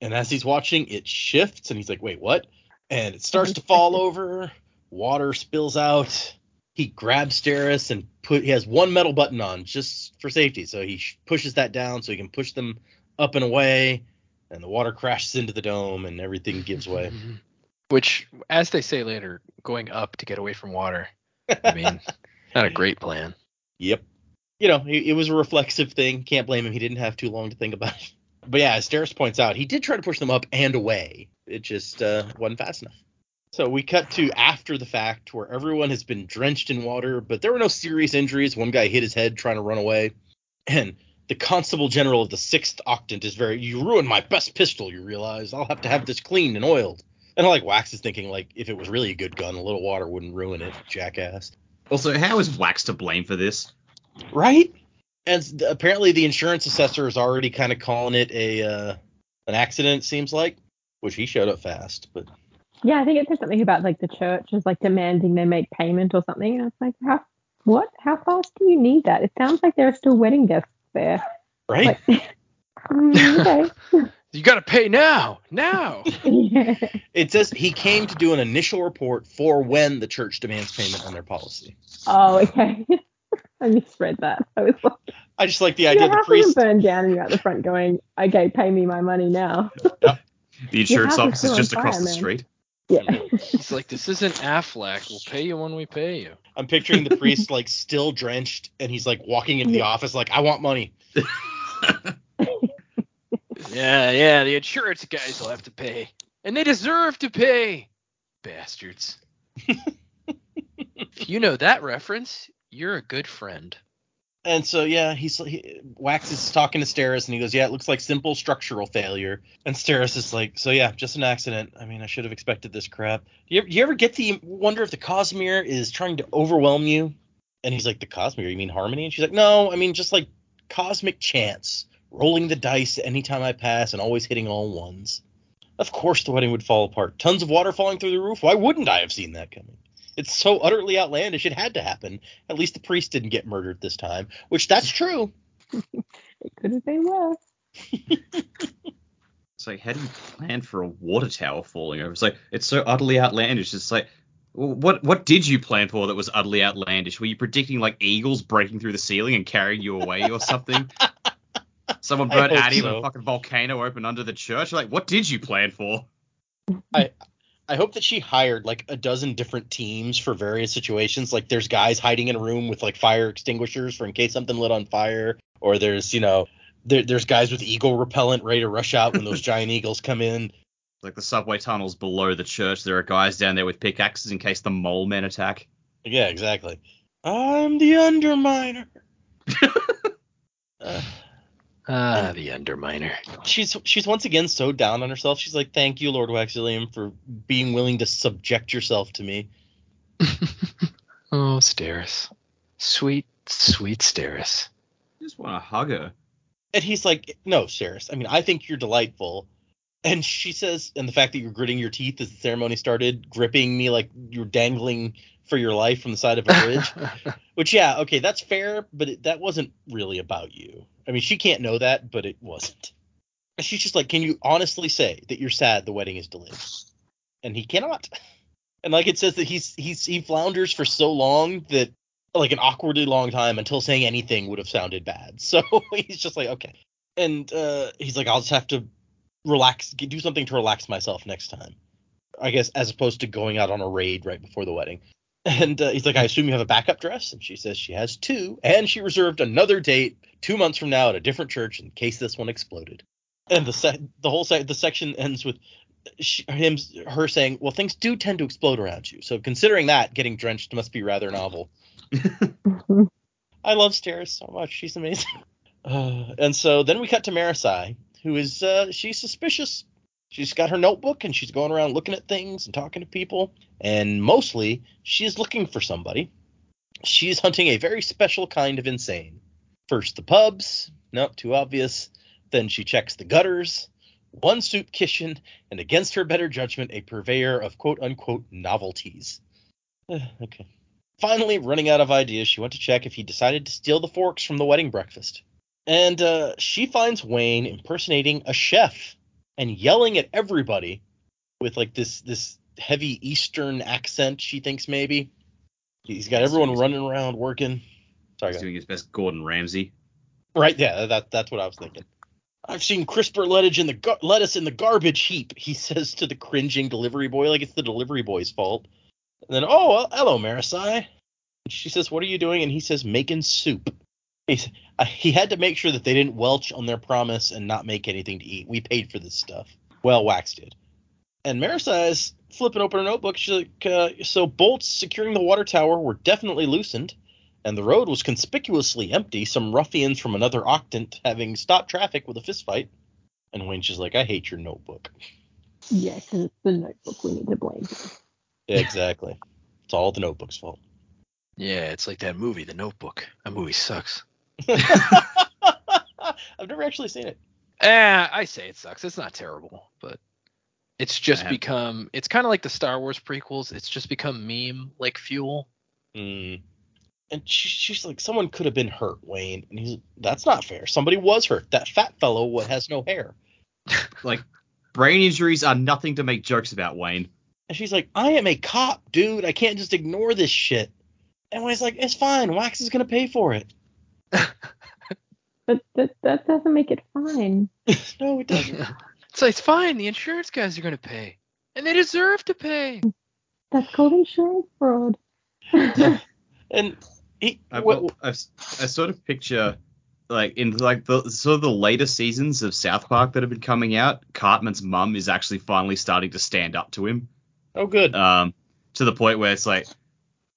and as he's watching it shifts and he's like wait what and it starts to fall over water spills out he grabs Steris and put he has one metal button on just for safety so he sh- pushes that down so he can push them up and away and the water crashes into the dome and everything gives way Which, as they say later, going up to get away from water. I mean, not a great plan. Yep. You know, it, it was a reflexive thing. Can't blame him. He didn't have too long to think about it. But yeah, as Steris points out, he did try to push them up and away. It just uh, wasn't fast enough. So we cut to after the fact where everyone has been drenched in water, but there were no serious injuries. One guy hit his head trying to run away. And the constable general of the 6th Octant is very, you ruined my best pistol, you realize. I'll have to have this cleaned and oiled. And like Wax is thinking, like, if it was really a good gun, a little water wouldn't ruin it, jackass. Also, how is Wax to blame for this? right? And s- apparently the insurance assessor is already kind of calling it a uh, an accident. Seems like, which he showed up fast, but Yeah, I think it said something about like the church is like demanding they make payment or something. And I was like, how what? How fast do you need that? It sounds like there are still wedding guests there. right? Like, mm, okay. You got to pay now. Now. It says he came to do an initial report for when the church demands payment on their policy. Oh, okay. I misread that. I was like, I just like the your idea the priest. burned down and you're at the front going, okay, pay me my money now. The insurance office is just on across fire, the street. Yeah. He's like, this isn't Aflac. We'll pay you when we pay you. I'm picturing the priest like still drenched, and he's like walking into the office like, I want money. Yeah, yeah. The insurance guys will have to pay, and they deserve to pay. Bastards. if you know that reference, you're a good friend. And so yeah, he's he, Wax is talking to Steris, and he goes, "Yeah, it looks like simple structural failure." And Steris is like, "So yeah, just an accident. I mean, I should have expected this crap." Do you, you ever get the wonder if the Cosmere is trying to overwhelm you And he's like, the cosmic? You mean harmony? And she's like, no, I mean just like cosmic chance, rolling the dice anytime I pass and always hitting all ones. Of course the wedding would fall apart. Tons of water falling through the roof. Why wouldn't I have seen that coming? It's so utterly outlandish. It had to happen. At least the priest didn't get murdered this time, which that's true. It could have been worse. It's like, how do you plan for a water tower falling over? It's like, it's so utterly outlandish. It's like, what what did you plan for that was utterly outlandish? Were you predicting like eagles breaking through the ceiling and carrying you away or something? Someone I burnt hope Addie so. and a fucking volcano opened under the church. Like, what did you plan for? I I hope that she hired like a dozen different teams for various situations. Like there's guys hiding in a room with like fire extinguishers for in case something lit on fire, or there's you know there, there's guys with eagle repellent ready to rush out when those giant eagles come in. Like the subway tunnels below the church, there are guys down there with pickaxes in case the mole men attack. Yeah, exactly. I'm the Underminer. Uh, Ah, the Underminer. she's she's once again so down on herself. She's like, "Thank you, Lord Waxilium, for being willing to subject yourself to me." oh, Steris. Sweet, sweet Steris. I just want to hug her. And he's like, "No, Steris. I mean, I think you're delightful." And she says, and the fact that you're gritting your teeth as the ceremony started, gripping me like you're dangling for your life from the side of a bridge. Which, yeah, okay, that's fair, but it, that wasn't really about you. I mean, she can't know that, but it wasn't. She's just like, "Can you honestly say that you're sad the wedding is delayed?" And he cannot. And like it says that he's he's he flounders for so long that like an awkwardly long time until saying anything would have sounded bad. So he's just like, okay. And uh, he's like, I'll just have to relax, do something to relax myself next time. I guess as opposed to going out on a raid right before the wedding. And uh, he's like, I assume you have a backup dress, and she says she has two, and she reserved another date two months from now at a different church in case this one exploded. And the se- the whole se- the section ends with sh him her saying, "Well, things do tend to explode around you, so considering that, getting drenched must be rather novel." I love Steris so much; she's amazing. Uh, and so then we cut to Marasi, who is uh, she's suspicious. She's got her notebook and she's going around looking at things and talking to people, and mostly she's looking for somebody. She's hunting a very special kind of insane. First the pubs, nope, too obvious. Then she checks the gutters, one soup kitchen, and against her better judgment, a purveyor of quote unquote novelties. Okay. Finally, running out of ideas, she went to check if he decided to steal the forks from the wedding breakfast. And uh, she finds Wayne impersonating a chef and yelling at everybody with like this this heavy Eastern accent. She thinks maybe he's got everyone running around working. Sorry, He's doing his best Gordon Ramsay. right? Yeah, that that's what I was thinking. I've seen crisper lettuce in the gar- lettuce in the garbage heap. He says to the cringing delivery boy, like it's the delivery boy's fault. And then, oh, well, hello, Marasi. And she says, what are you doing? And he says, making soup. He's, uh, he had to make sure that they didn't welch on their promise and not make anything to eat. We paid for this stuff. Well, Wax did. And Marasi is flipping open her notebook. She's like, uh, so bolts securing the water tower were definitely loosened, and the road was conspicuously empty. Some ruffians from another octant having stopped traffic with a fistfight. And Wayne's just like, I hate your notebook. Yeah, because it's the notebook we need to blame. Yeah, exactly. it's all the notebook's fault. Yeah, it's like that movie, The Notebook. That movie sucks. I've never actually seen it. Eh, I say it sucks. It's not terrible, but it's just become. It's kind of like the Star Wars prequels. It's just become meme like fuel. Mm. And she, she's like, someone could have been hurt, Wayne. And he's, that's not fair. Somebody was hurt. That fat fellow what has no hair. Like, brain injuries are nothing to make jokes about, Wayne. And she's like, I am a cop, dude. I can't just ignore this shit. And Wayne's like, it's fine. Wax is gonna pay for it. But that, that doesn't make it fine. no, it doesn't. It's like it's fine. The insurance guys are gonna pay, and they deserve to pay. That's called insurance fraud. and he, I've, wh- got, I've, I sort of picture like in like the sort of the later seasons of South Park that have been coming out, Cartman's mum is actually finally starting to stand up to him. oh, good. Um, to the point where it's like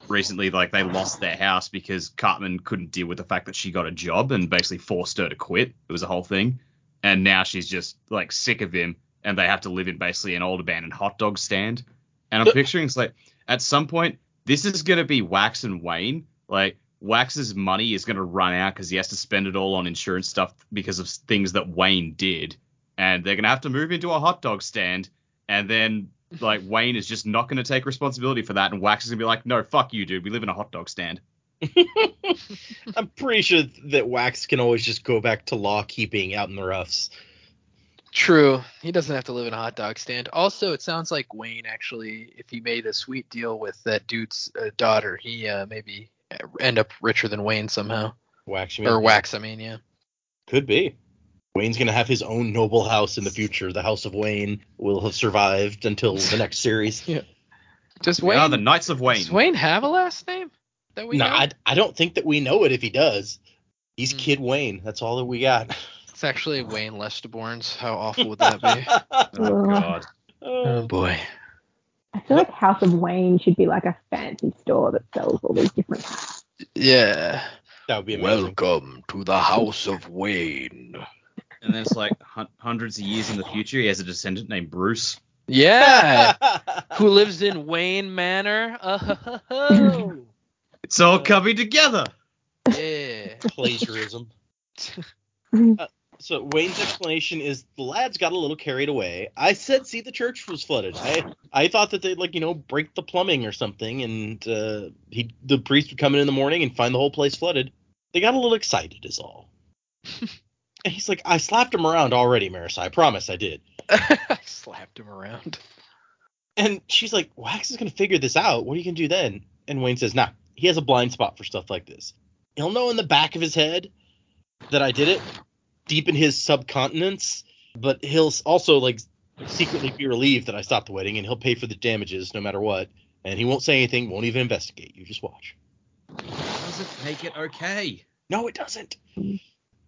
recently like they lost their house because Cartman couldn't deal with the fact that she got a job and basically forced her to quit. It was a whole thing. And now she's just like sick of him and they have to live in basically an old abandoned hot dog stand. And I'm picturing it's like at some point this is gonna be Wax and Wayne like Wax's money is going to run out because he has to spend it all on insurance stuff because of things that Wayne did, and they're going to have to move into a hot dog stand, and then like Wayne is just not going to take responsibility for that, and Wax is going to be like, no, fuck you, dude, we live in a hot dog stand. I'm pretty sure that Wax can always just go back to law keeping out in the roughs. True. He doesn't have to live in a hot dog stand. Also, it sounds like Wayne actually, if he made a sweet deal with that dude's uh, daughter, he uh, maybe end up richer than Wayne somehow. Wax, you mean? Or Wax, I mean, yeah. Could be. Wayne's gonna have his own noble house in the future. The House of Wayne will have survived until the next series. Does We Wayne, are the Knights of Wayne. does Wayne have a last name that we no, know? I, I don't think that we know it if he does. He's Hmm. Kid Wayne. That's all that we got. It's actually Wayne Lestibournes. How awful would that be? Oh god. oh boy. I feel like House of Wayne should be like a fancy store that sells all these different hats. Yeah. that would be amazing. Welcome to the House of Wayne. And then it's like hun- hundreds of years in the future, he has a descendant named Bruce. Yeah. Who lives in Wayne Manor? Oh. It's all coming together. yeah. Plagiarism. So Wayne's explanation is the lads got a little carried away. I said, see, the church was flooded. I I thought that they'd like you know break the plumbing or something, and uh, he the priest would come in in the morning and find the whole place flooded. They got a little excited, is all. And he's like, I slapped him around already, Marasi. I promise I did. I slapped him around. And she's like, Wax is gonna figure this out. What are you gonna do then? And Wayne says, Nah, he has a blind spot for stuff like this. He'll know in the back of his head that I did it, deep in his subcontinence, but he'll also like secretly be relieved that I stopped the wedding, and he'll pay for the damages no matter what. And he won't say anything, won't even investigate. You just watch. Does it make it okay? No, it doesn't.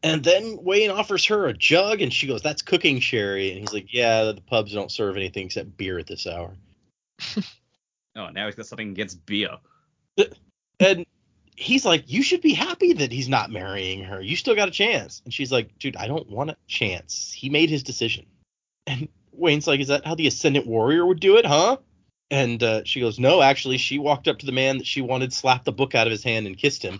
And then Wayne offers her a jug, and she goes, "That's cooking sherry." And he's like, "Yeah, the pubs don't serve anything except beer at this hour." Oh, now he's got something against beer. And he's like, You should be happy that he's not marrying her. You still got a chance. And she's like, Dude, I don't want a chance. He made his decision. And Wayne's like, Is that how the Ascendant Warrior would do it, huh? And uh, she goes, No, actually, she walked up to the man that she wanted, slapped the book out of his hand, and kissed him.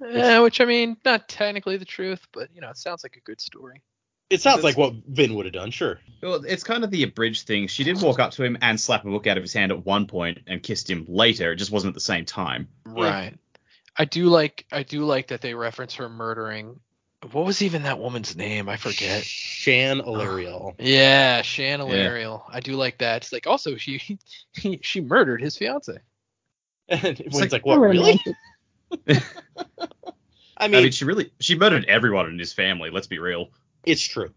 Yeah, which I mean, not technically the truth, but you know, it sounds like a good story. It sounds like what Vin would have done, sure. Well, it's kind of the abridged thing. She did walk up to him and slap a book out of his hand at one point and kissed him later. It just wasn't at the same time. Right. I do like I do like that they reference her murdering. What was even that woman's name? I forget. Shan Elariel. Yeah, Shan Elariel. I do like that. It's like also she she murdered his fiance. And Wayne's like- like, What, oh, really? Romantic. I I mean, mean, she really she murdered everyone in his family. Let's be real. it's true.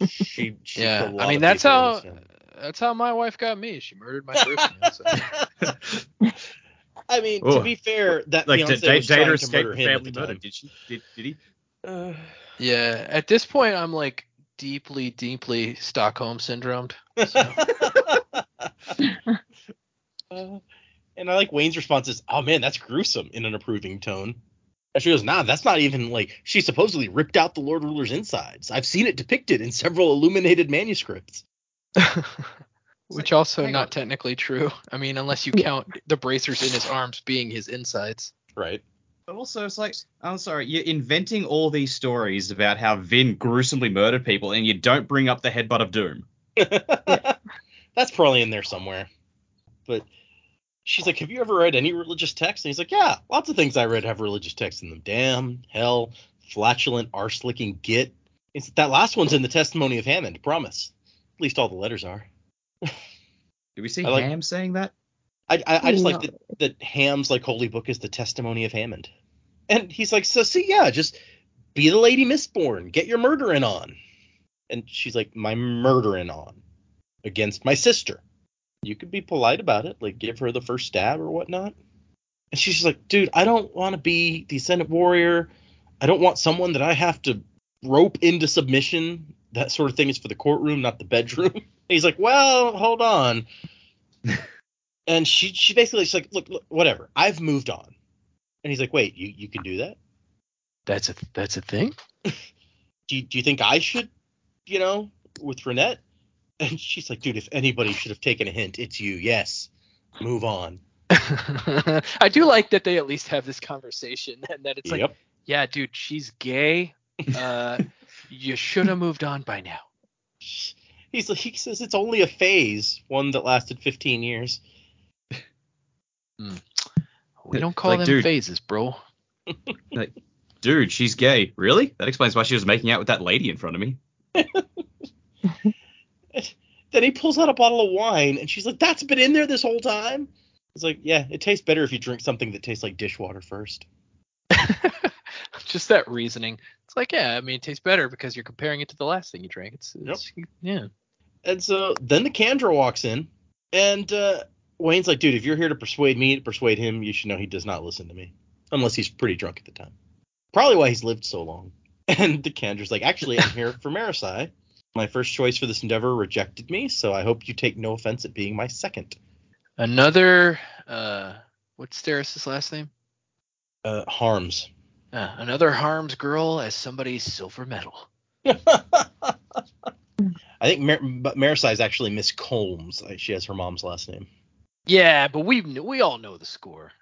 She, she Yeah, a lot I mean of that's how that's how my wife got me. She murdered my first fiance. I mean, to Oh. be fair, that Like, fiance did Da- was trying Data to escaped murder him at family the murder? time. Did she? Did, did he? Uh, Yeah, at this point I'm like deeply, deeply Stockholm syndromed. So. Uh, and I like Wayne's response is, "Oh man, that's gruesome," in an approving tone. And she goes, "Nah, that's not even like she supposedly ripped out the Lord Ruler's insides. I've seen it depicted in several illuminated manuscripts." Which also not on. technically true. I mean, unless you count the bracers in his arms being his insides. Right. But also, it's like, I'm sorry, you're inventing all these stories about how Vin gruesomely murdered people, and you don't bring up the headbutt of doom. that's probably in there somewhere. But she's like, "Have you ever read any religious text?" And he's like, "Yeah, lots of things I read have religious texts in them. Damn, hell, flatulent, arse-licking git. It's that last one's in the Testimony of Hammond. Promise. At least all the letters are." Do we see I like- Ham saying that? I I, I just like that, that Ham's like holy book is the testimony of Hammond, and he's like, so see, yeah, just be the Lady Mistborn, get your murdering on, and she's like, my murdering on against my sister. You could be polite about it, like give her the first stab or whatnot. And she's just like, dude, I don't want to be the Ascendant Warrior. I don't want someone that I have to rope into submission. That sort of thing is for the courtroom, not the bedroom. And he's like, well, hold on and she she basically she's like, look, look, whatever, I've moved on. And he's like, wait, you you can do that? That's a that's a thing. Do you, do you think I should, you know, with Ranette? And she's like, dude, if anybody should have taken a hint, it's you. Yes, move on. I do like that they at least have this conversation and that it's like, yep. yeah, dude, she's gay. Uh, you should have moved on by now. He's like, he says it's only a phase, one that lasted 15 years. We don't call like, them dude. phases, bro. Like, dude, she's gay. Really? That explains why she was making out with that lady in front of me. Then he pulls out a bottle of wine, and she's like, "That's been in there this whole time." It's like, yeah, it tastes better if you drink something that tastes like dishwater first. Just that reasoning. It's like, yeah, I mean, it tastes better because you're comparing it to the last thing you drank. It's, it's yeah. And so then the Kandra walks in, and uh, Wayne's like, "Dude, if you're here to persuade me to persuade him, you should know he does not listen to me, unless he's pretty drunk at the time. Probably why he's lived so long." And the Kandra's like, "Actually, I'm here for Marasi. My first choice for this endeavor rejected me, so I hope you take no offense at being my second. Another, uh, what's Steris' last name? Uh, Harms. Uh, another Harms girl as somebody's silver medal. I think Mar- is actually Miss Combs. She has her mom's last name. Yeah, but we we all know the score.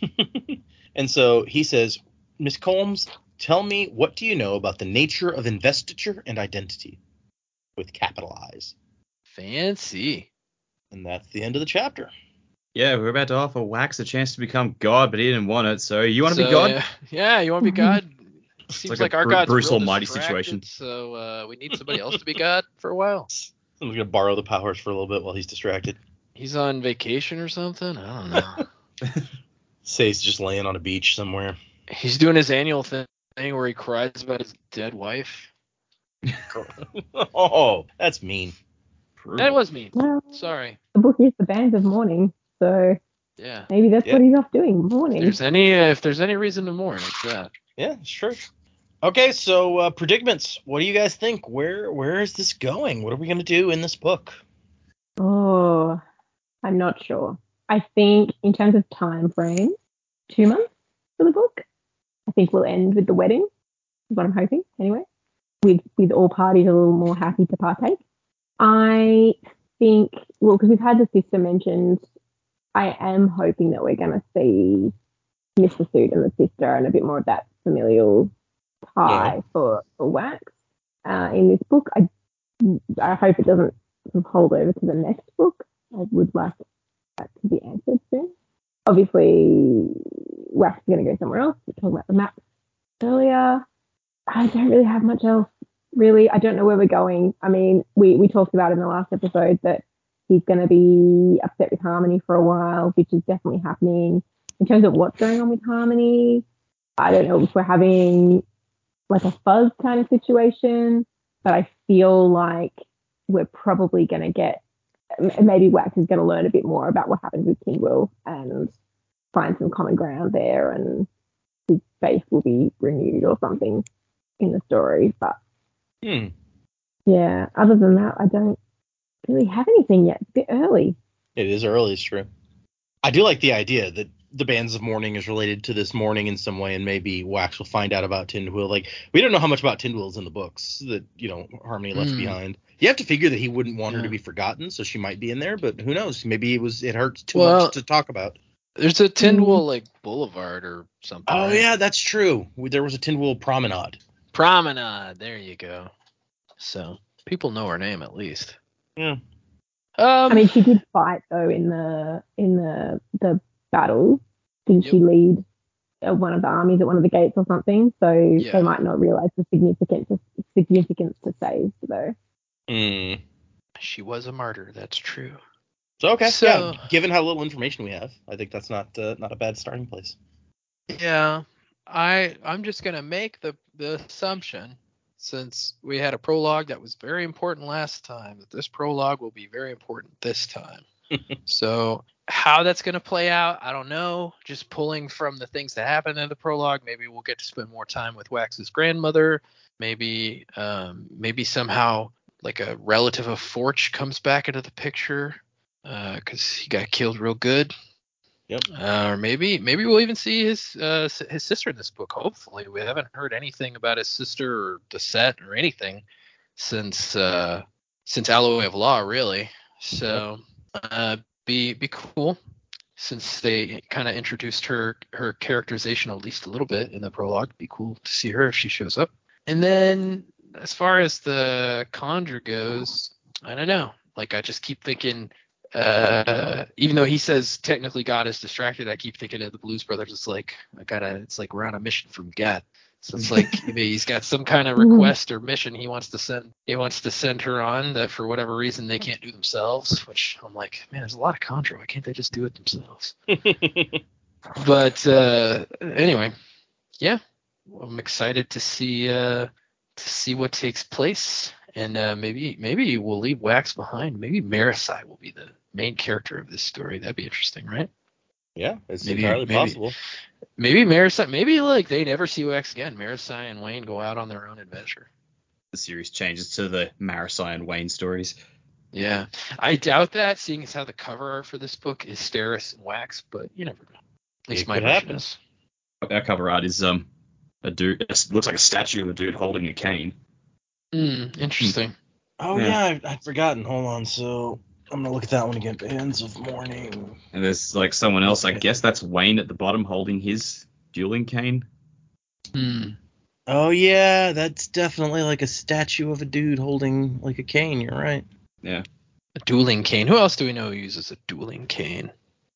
and so he says, Miss Combs, tell me what do you know about the nature of investiture and identity? With capital I's. Fancy. And that's the end of the chapter. Yeah, we're about to offer Wax a chance to become God, but he didn't want it. So you want to So, be God? Yeah, yeah, you want to be God? Seems like like, a our Bru- God's Bruce Almighty situation. So uh, we need somebody else to be God for a while. I'm gonna borrow the powers for a little bit while he's distracted. He's on vacation or something. I don't know. Say he's just laying on a beach somewhere. He's doing his annual thing where he cries about his dead wife. oh, that's mean. That was mean. Well, Sorry. the book is the bands of mourning, so Yeah. maybe that's Yeah. what he's off doing, If mourning. there's any uh, if there's any reason to mourn, it's that. Yeah, it's true. Okay, so uh, predicaments. What do you guys think? Where where is this going? What are we gonna do in this book? Oh, I'm not sure. I think in terms of time frame, two months for the book. I think we'll end with the wedding. Is what I'm hoping, anyway. With with all parties a little more happy to partake. I think well, because we've had the sister mentioned, I am hoping that we're going to see Mr. Suit and the sister and a bit more of that familial tie Yeah. for, for Wax uh, in this book. I I hope it doesn't hold over to the next book. I would like that to be answered soon. Obviously, Wax is going to go somewhere else. We're talking about the map earlier. I don't really have much else. Really, I don't know where we're going. I mean, we, we talked about in the last episode that he's going to be upset with Harmony for a while, which is definitely happening. In terms of what's going on with Harmony, I don't know if we're having like a fuzz kind of situation, but I feel like we're probably going to get maybe Wax is going to learn a bit more about what happened with Tindwyl and find some common ground there, and his faith will be renewed or something in the story. But Hmm. yeah, other than that, I don't really have anything yet. It's a bit early. It is early, it's true. I do like the idea that the bands of mourning is related to this mourning in some way, and maybe Wax will find out about Tindwyl. Like we don't know how much about Tindwyl's in the books that you know Harmony left Hmm. behind. You have to figure that he wouldn't want her to be forgotten, so she might be in there. But who knows? Maybe it was it hurts too Well- much to talk about. There's a Tindwyl like Boulevard or something. Oh right? yeah, that's true. There was a Tindwyl promenade. Promenade. There you go. So people know her name at least. Yeah. Um, I mean, she did fight though in the in the the battle. Didn't she lead uh, one of the armies at one of the gates or something? So Yeah. they might not realize the significance significance to save though. Hmm. she was a martyr. That's true. So okay, So- yeah. Given how little information we have, I think that's not uh, not a bad starting place. Yeah, I I'm just gonna make the the assumption since we had a prologue that was very important last time that this prologue will be very important this time. so how that's gonna play out, I don't know. Just pulling from the things that happened in the prologue, maybe we'll get to spend more time with Wax's grandmother. Maybe um, maybe somehow like a relative of Forch comes back into the picture because he got killed real good. Yep. Uh, or maybe maybe we'll even see his uh, his sister in this book. Hopefully, we haven't heard anything about his sister or the set or anything since uh, since Alloy of Law, really. So uh, be be cool. since they kind of introduced her her characterization at least a little bit in the prologue. Be cool to see her if she shows up. And then as far as the Kandra goes, I don't know. Like I just keep thinking uh even though he says technically God is distracted, I keep thinking of the Blues Brothers. It's like I gotta it's like we're on a mission from God. So it's like maybe he's got some kind of request or mission he wants to send he wants to send her on that for whatever reason they can't do themselves, which I'm like, man, there's a lot of Kandra. Why can't they just do it themselves? but uh anyway, yeah. I'm excited to see uh to see what takes place. And uh, maybe maybe we'll leave Wax behind. Maybe Marasi will be the main character of this story. That'd be interesting, right? yeah, it's Maybe- entirely maybe. possible. Maybe Marasi maybe like they never see Wax again. Marasi and Wayne go out on their own adventure. The series changes to the Marasi and Wayne stories. Yeah. I doubt that, seeing as how the cover art for this book is Steris and Wax, but you never know. At least It my could happen. is. Our cover art is um a dude. It looks like a statue of a dude holding a cane. Hmm, interesting. Oh Yeah. yeah, I, I'd forgotten. Hold on, so I'm gonna look at that one again. Bands of Mourning. And there's like someone else. I guess that's Wayne at the bottom holding his dueling cane. Hmm. Oh yeah, that's definitely like a statue of a dude holding like a cane. You're right. Yeah. A dueling cane. Who else do we know who uses a dueling cane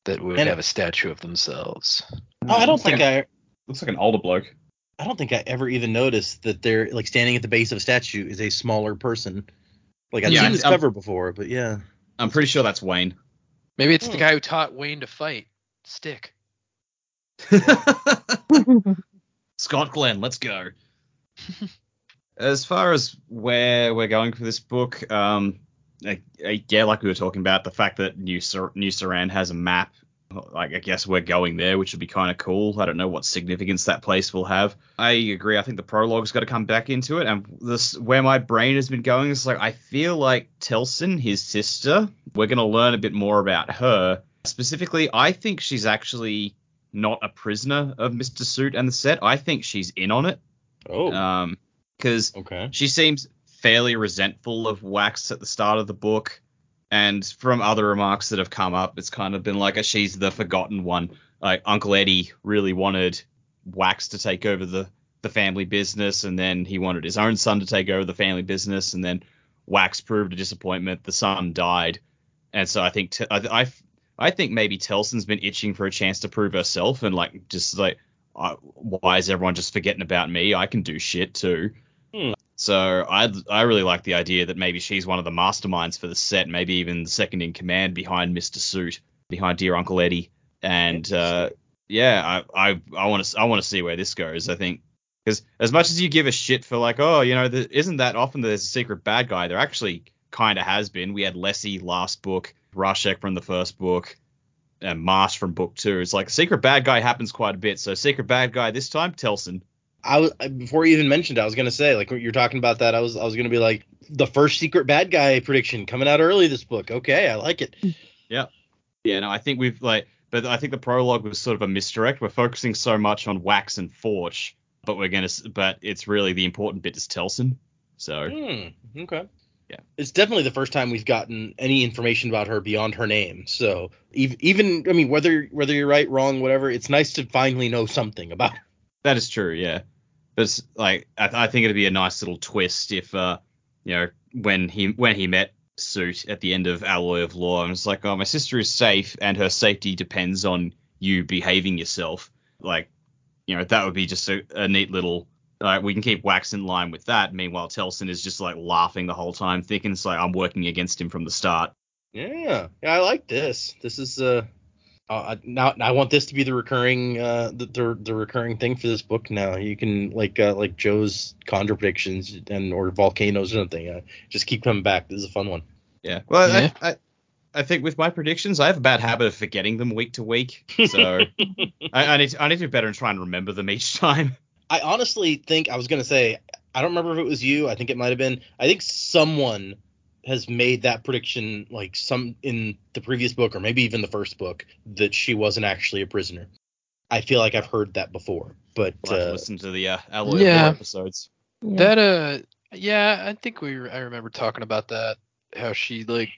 that would And- have a statue of themselves? Oh, I don't Looks like think a- I. Looks like an older bloke. I don't think I ever even noticed that they're like standing at the base of a statue is a smaller person. Like I've Yeah, seen this I'm- cover before, but yeah. I'm pretty sure that's Wayne. Maybe it's the Hmm. guy who taught Wayne to fight. Stick. Scott Glenn, let's go. as far as where we're going for this book, um, I, I, yeah, like we were talking about, the fact that New Sur- New Seran has a map, like I guess we're going there, which would be kind of cool. I don't know what significance that place will have. I agree. I think the prologue's got to come back into it, and this where my brain has been going is like I feel like Telsin, his sister, we're gonna learn a bit more about her. Specifically, I think she's actually not a prisoner of Mr. Suit and the set. I think she's in on it. Oh. Um, because okay. she seems fairly resentful of Wax at the start of the book, and from other remarks that have come up, it's kind of been like a, she's the forgotten one. Like Uncle Eddie really wanted Wax to take over the the family business, and then he wanted his own son to take over the family business, and then Wax proved a disappointment. The son died, and so I think t- I, I I think maybe Telsin's been itching for a chance to prove herself, and like just like I, why is everyone just forgetting about me? I can do shit too. So I I really like the idea that maybe she's one of the masterminds for the set, maybe even the second in command behind Mister Suit, behind Dear Uncle Eddie, and uh, yeah, I I I want to I want to see where this goes. I think because as much as you give a shit for like oh you know there isn't that often that there's a secret bad guy, there actually kind of has been. We had Lessie last book, Rashek from the first book, and Marsh from book two. It's like secret bad guy happens quite a bit. So secret bad guy this time, Telsin. I was before you even mentioned it, I was gonna say like you're talking about that, I was I was gonna be like the first secret bad guy prediction coming out early this book. Okay, I like it. Yeah, yeah. no, I think we've like, but I think the prologue was sort of a misdirect. We're focusing so much on Wax and Forch, but we're gonna, but it's really the important bit is Telsin. So Hmm. Okay. Yeah. It's definitely the first time we've gotten any information about her beyond her name. So even even I mean whether whether you're right, wrong, whatever, it's nice to finally know something about her. that is true. Yeah, but it's like I, I think it'd be a nice little twist if, uh, you know, when he when he met Suit at the end of Alloy of Law, and it's like, oh, my sister is safe, and her safety depends on you behaving yourself. Like, you know, that would be just a, a neat little. Like, we can keep Wax in line with that. Meanwhile, Telsin is just like laughing the whole time, thinking it's like I'm working against him from the start. Yeah. Yeah, I like this. This is uh uh, now I want this to be the recurring uh the, the the recurring thing for this book now. You can like uh like Joe's conjure predictions and or volcanoes or something. Uh, just keep coming back. This is a fun one. Yeah. Well, Yeah. I, I I think with my predictions, I have a bad habit of forgetting them week to week. So I, I need to, I need to be better and try and remember them each time. I honestly think I was gonna say I don't remember if it was you. I think it might have been. I think someone has made that prediction like some in the previous book or maybe even the first book that she wasn't actually a prisoner. I feel like I've heard that before, but We'll uh, listen to the uh, Alloy Yeah. yeah. episodes. That uh yeah, I think we I remember talking about that how she like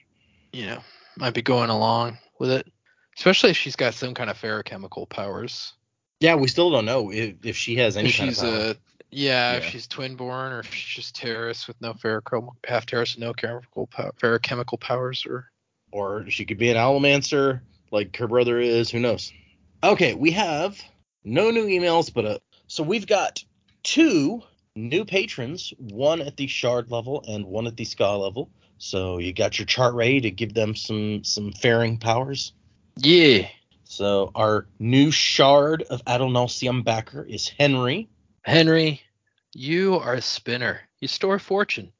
you know might be going along with it. Especially if she's got some kind of feruchemical powers. Yeah, we still don't know if, if she has any If kind she's of power. a yeah, if she's twin born or if she's just Terris with no feruchemical half Terris with no chemical pow- feruchemical powers or or she could be an Allomancer like her brother is. Who knows? Okay, we have no new emails, but uh, so we've got two new patrons, one at the shard level and one at the skaa level. So you got your chart ready to give them some some faring powers. Yeah. So our new shard of Adonalsium backer is Henry. Henry, you are a spinner. You store fortune.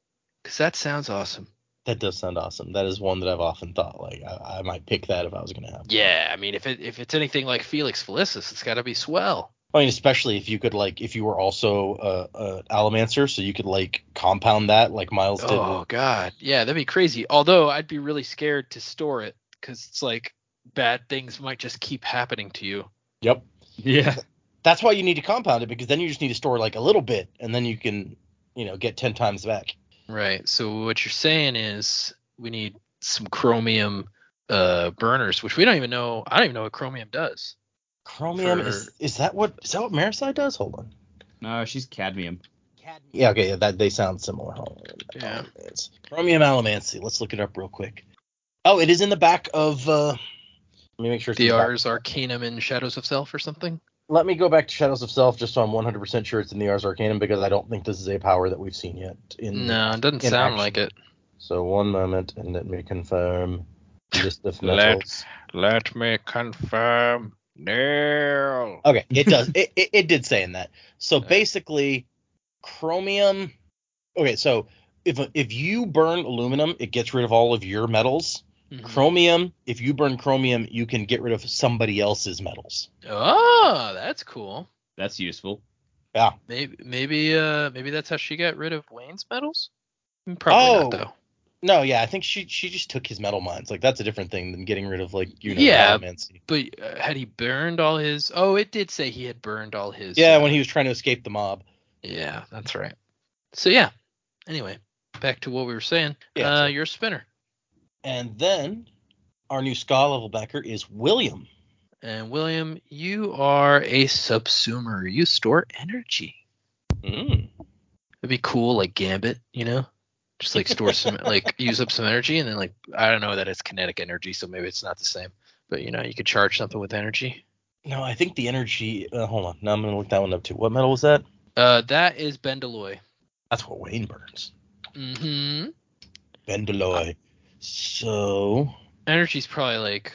Cause that sounds awesome. That does sound awesome. That is one that I've often thought like I, I might pick that if I was gonna have. Yeah, I mean if it if it's anything like Felix Felicis, it's gotta be swell. I mean, especially if you could like if you were also a, a Allomancer, so you could like compound that like Miles did. Oh god. Yeah, that'd be crazy. Although I'd be really scared to store it because it's like bad things might just keep happening to you. Yep. Yeah. That's why you need to compound it because then you just need to store like a little bit and then you can, you know, get ten times back. Right. So what you're saying is we need some chromium uh burners, which we don't even know. I don't even know what chromium does. Chromium For- is is that what is that what Marasi does? Hold on. No, she's cadmium. cadmium Yeah, okay, yeah, that they sound similar. Hold on. Yeah. It's Chromium Allomancy. Let's look it up real quick. Oh, it is in the back of uh let me make sure it's in The the back. Ars Arcanum and Shadows of Self or something. Let me go back to Shadows of Self just so I'm 100% sure it's in the Ars Arcanum because I don't think this is a power that we've seen yet. In No, it doesn't in sound action. like it. So one moment and let me confirm list of Let- metals. Let me confirm. No. Okay, it does. it, it it did say in that. So Okay. basically, chromium. Okay, so if if you burn aluminum, it gets rid of all of your metals. Mhm. Chromium, if you burn chromium, you can get rid of somebody else's metals. Oh, that's cool. That's useful. Yeah. Maybe maybe uh maybe that's how she got rid of Wayne's metals. Mm, Probably Oh. not though. No, yeah, I think she she just took his metalminds. Like that's a different thing than getting rid of like you know Yeah. Allomancy. But uh, had he burned all his? Oh, it did say he had burned all his. Yeah, uh, when he was trying to escape the mob. Yeah, that's right. So yeah. Anyway, back to what we were saying. Yeah, uh, so- you're a spinner, And then our new skaa level backer is William. and William, you are a subsumer. You store energy. Mm. It'd be cool, like Gambit, you know, just like store some, like use up some energy, and then like I don't know that it's kinetic energy, so maybe it's not the same. But you know, you could charge something with energy. No, I think the energy. Uh, hold on, now I'm gonna look that one up too. What metal was that? Uh, that is Bendalloy. That's what Wayne burns. Mm-hmm. Bendalloy. So Energy's probably like,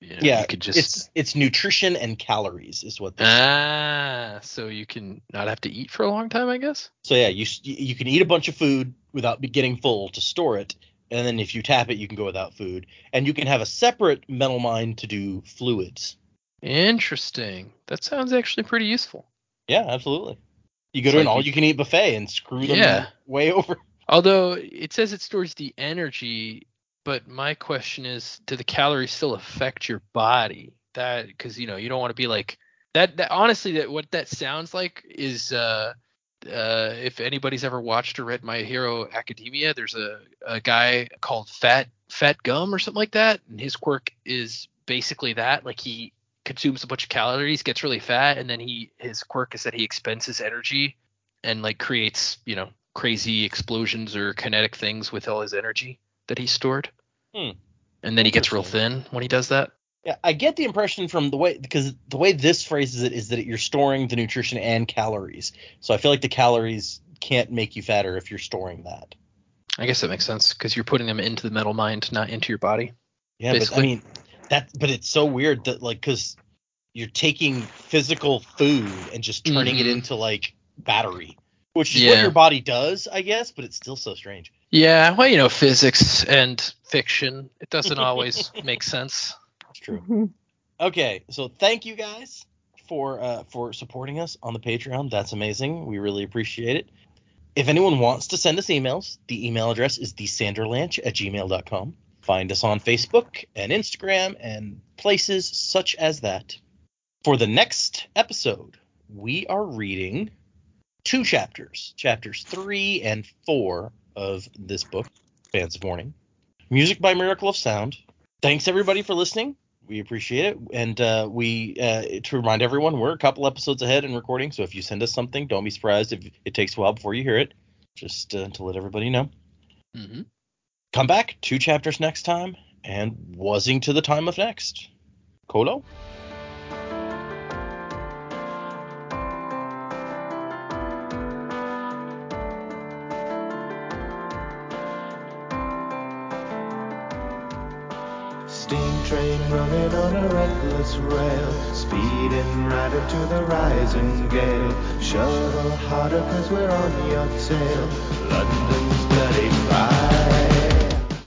you know, yeah, you could just it's it's nutrition and calories is what. This, ah, so you can not have to eat for a long time, I guess. so yeah, you you can eat a bunch of food without getting full to store it, and then if you tap it, you can go without food, and you can have a separate metalmind to do fluids. Interesting. That sounds actually pretty useful. Yeah, absolutely. You go It's to an like you- all-you-can-eat buffet and screw them Yeah. way over. Although it says it stores the energy, but my question is, do the calories still affect your body? That because you know you don't want to be like that. That honestly, that what that sounds like is uh, uh, if anybody's ever watched or read My Hero Academia, there's a a guy called Fat Fat Gum or something like that, and his quirk is basically that. Like he consumes a bunch of calories, gets really fat, and then he his quirk is that he expends his energy and like creates you know crazy explosions or kinetic things with all his energy that he stored. Hmm. And then he gets real thin when he does that. Yeah, I get the impression from the way because the way this phrases it is that you're storing the nutrition and calories. So I feel like the calories can't make you fatter if you're storing that. I guess that makes sense because you're putting them into the metal mind, not into your body. Yeah, but I mean that but it's so weird that like cuz you're taking physical food and just turning it Mhm. into like battery, which is what Yeah. your body does, I guess, but it's still so strange. Yeah, well, you know, physics and fiction, it doesn't always make sense. That's true. Okay, so thank you guys for uh, for supporting us on the Patreon. That's amazing. We really appreciate it. If anyone wants to send us emails, the email address is thesanderlanche at gmail.com. Find us on Facebook and Instagram and places such as that. For the next episode, we are reading two chapters, chapters three and four of this book, Bands of Mourning. Music by Miracle of Sound. Thanks everybody for listening. We appreciate it. And uh, we uh, to remind everyone, we're a couple episodes ahead in recording. So if you send us something, don't be surprised if it takes a while before you hear it. Just uh, to let everybody know. Mm-hmm. Come back two chapters next time, and wasing to the time of next. Colo. On a reckless rail, speeding right up to the rising gale. Shuttle harder cause we're on your tail. London's bloody fire.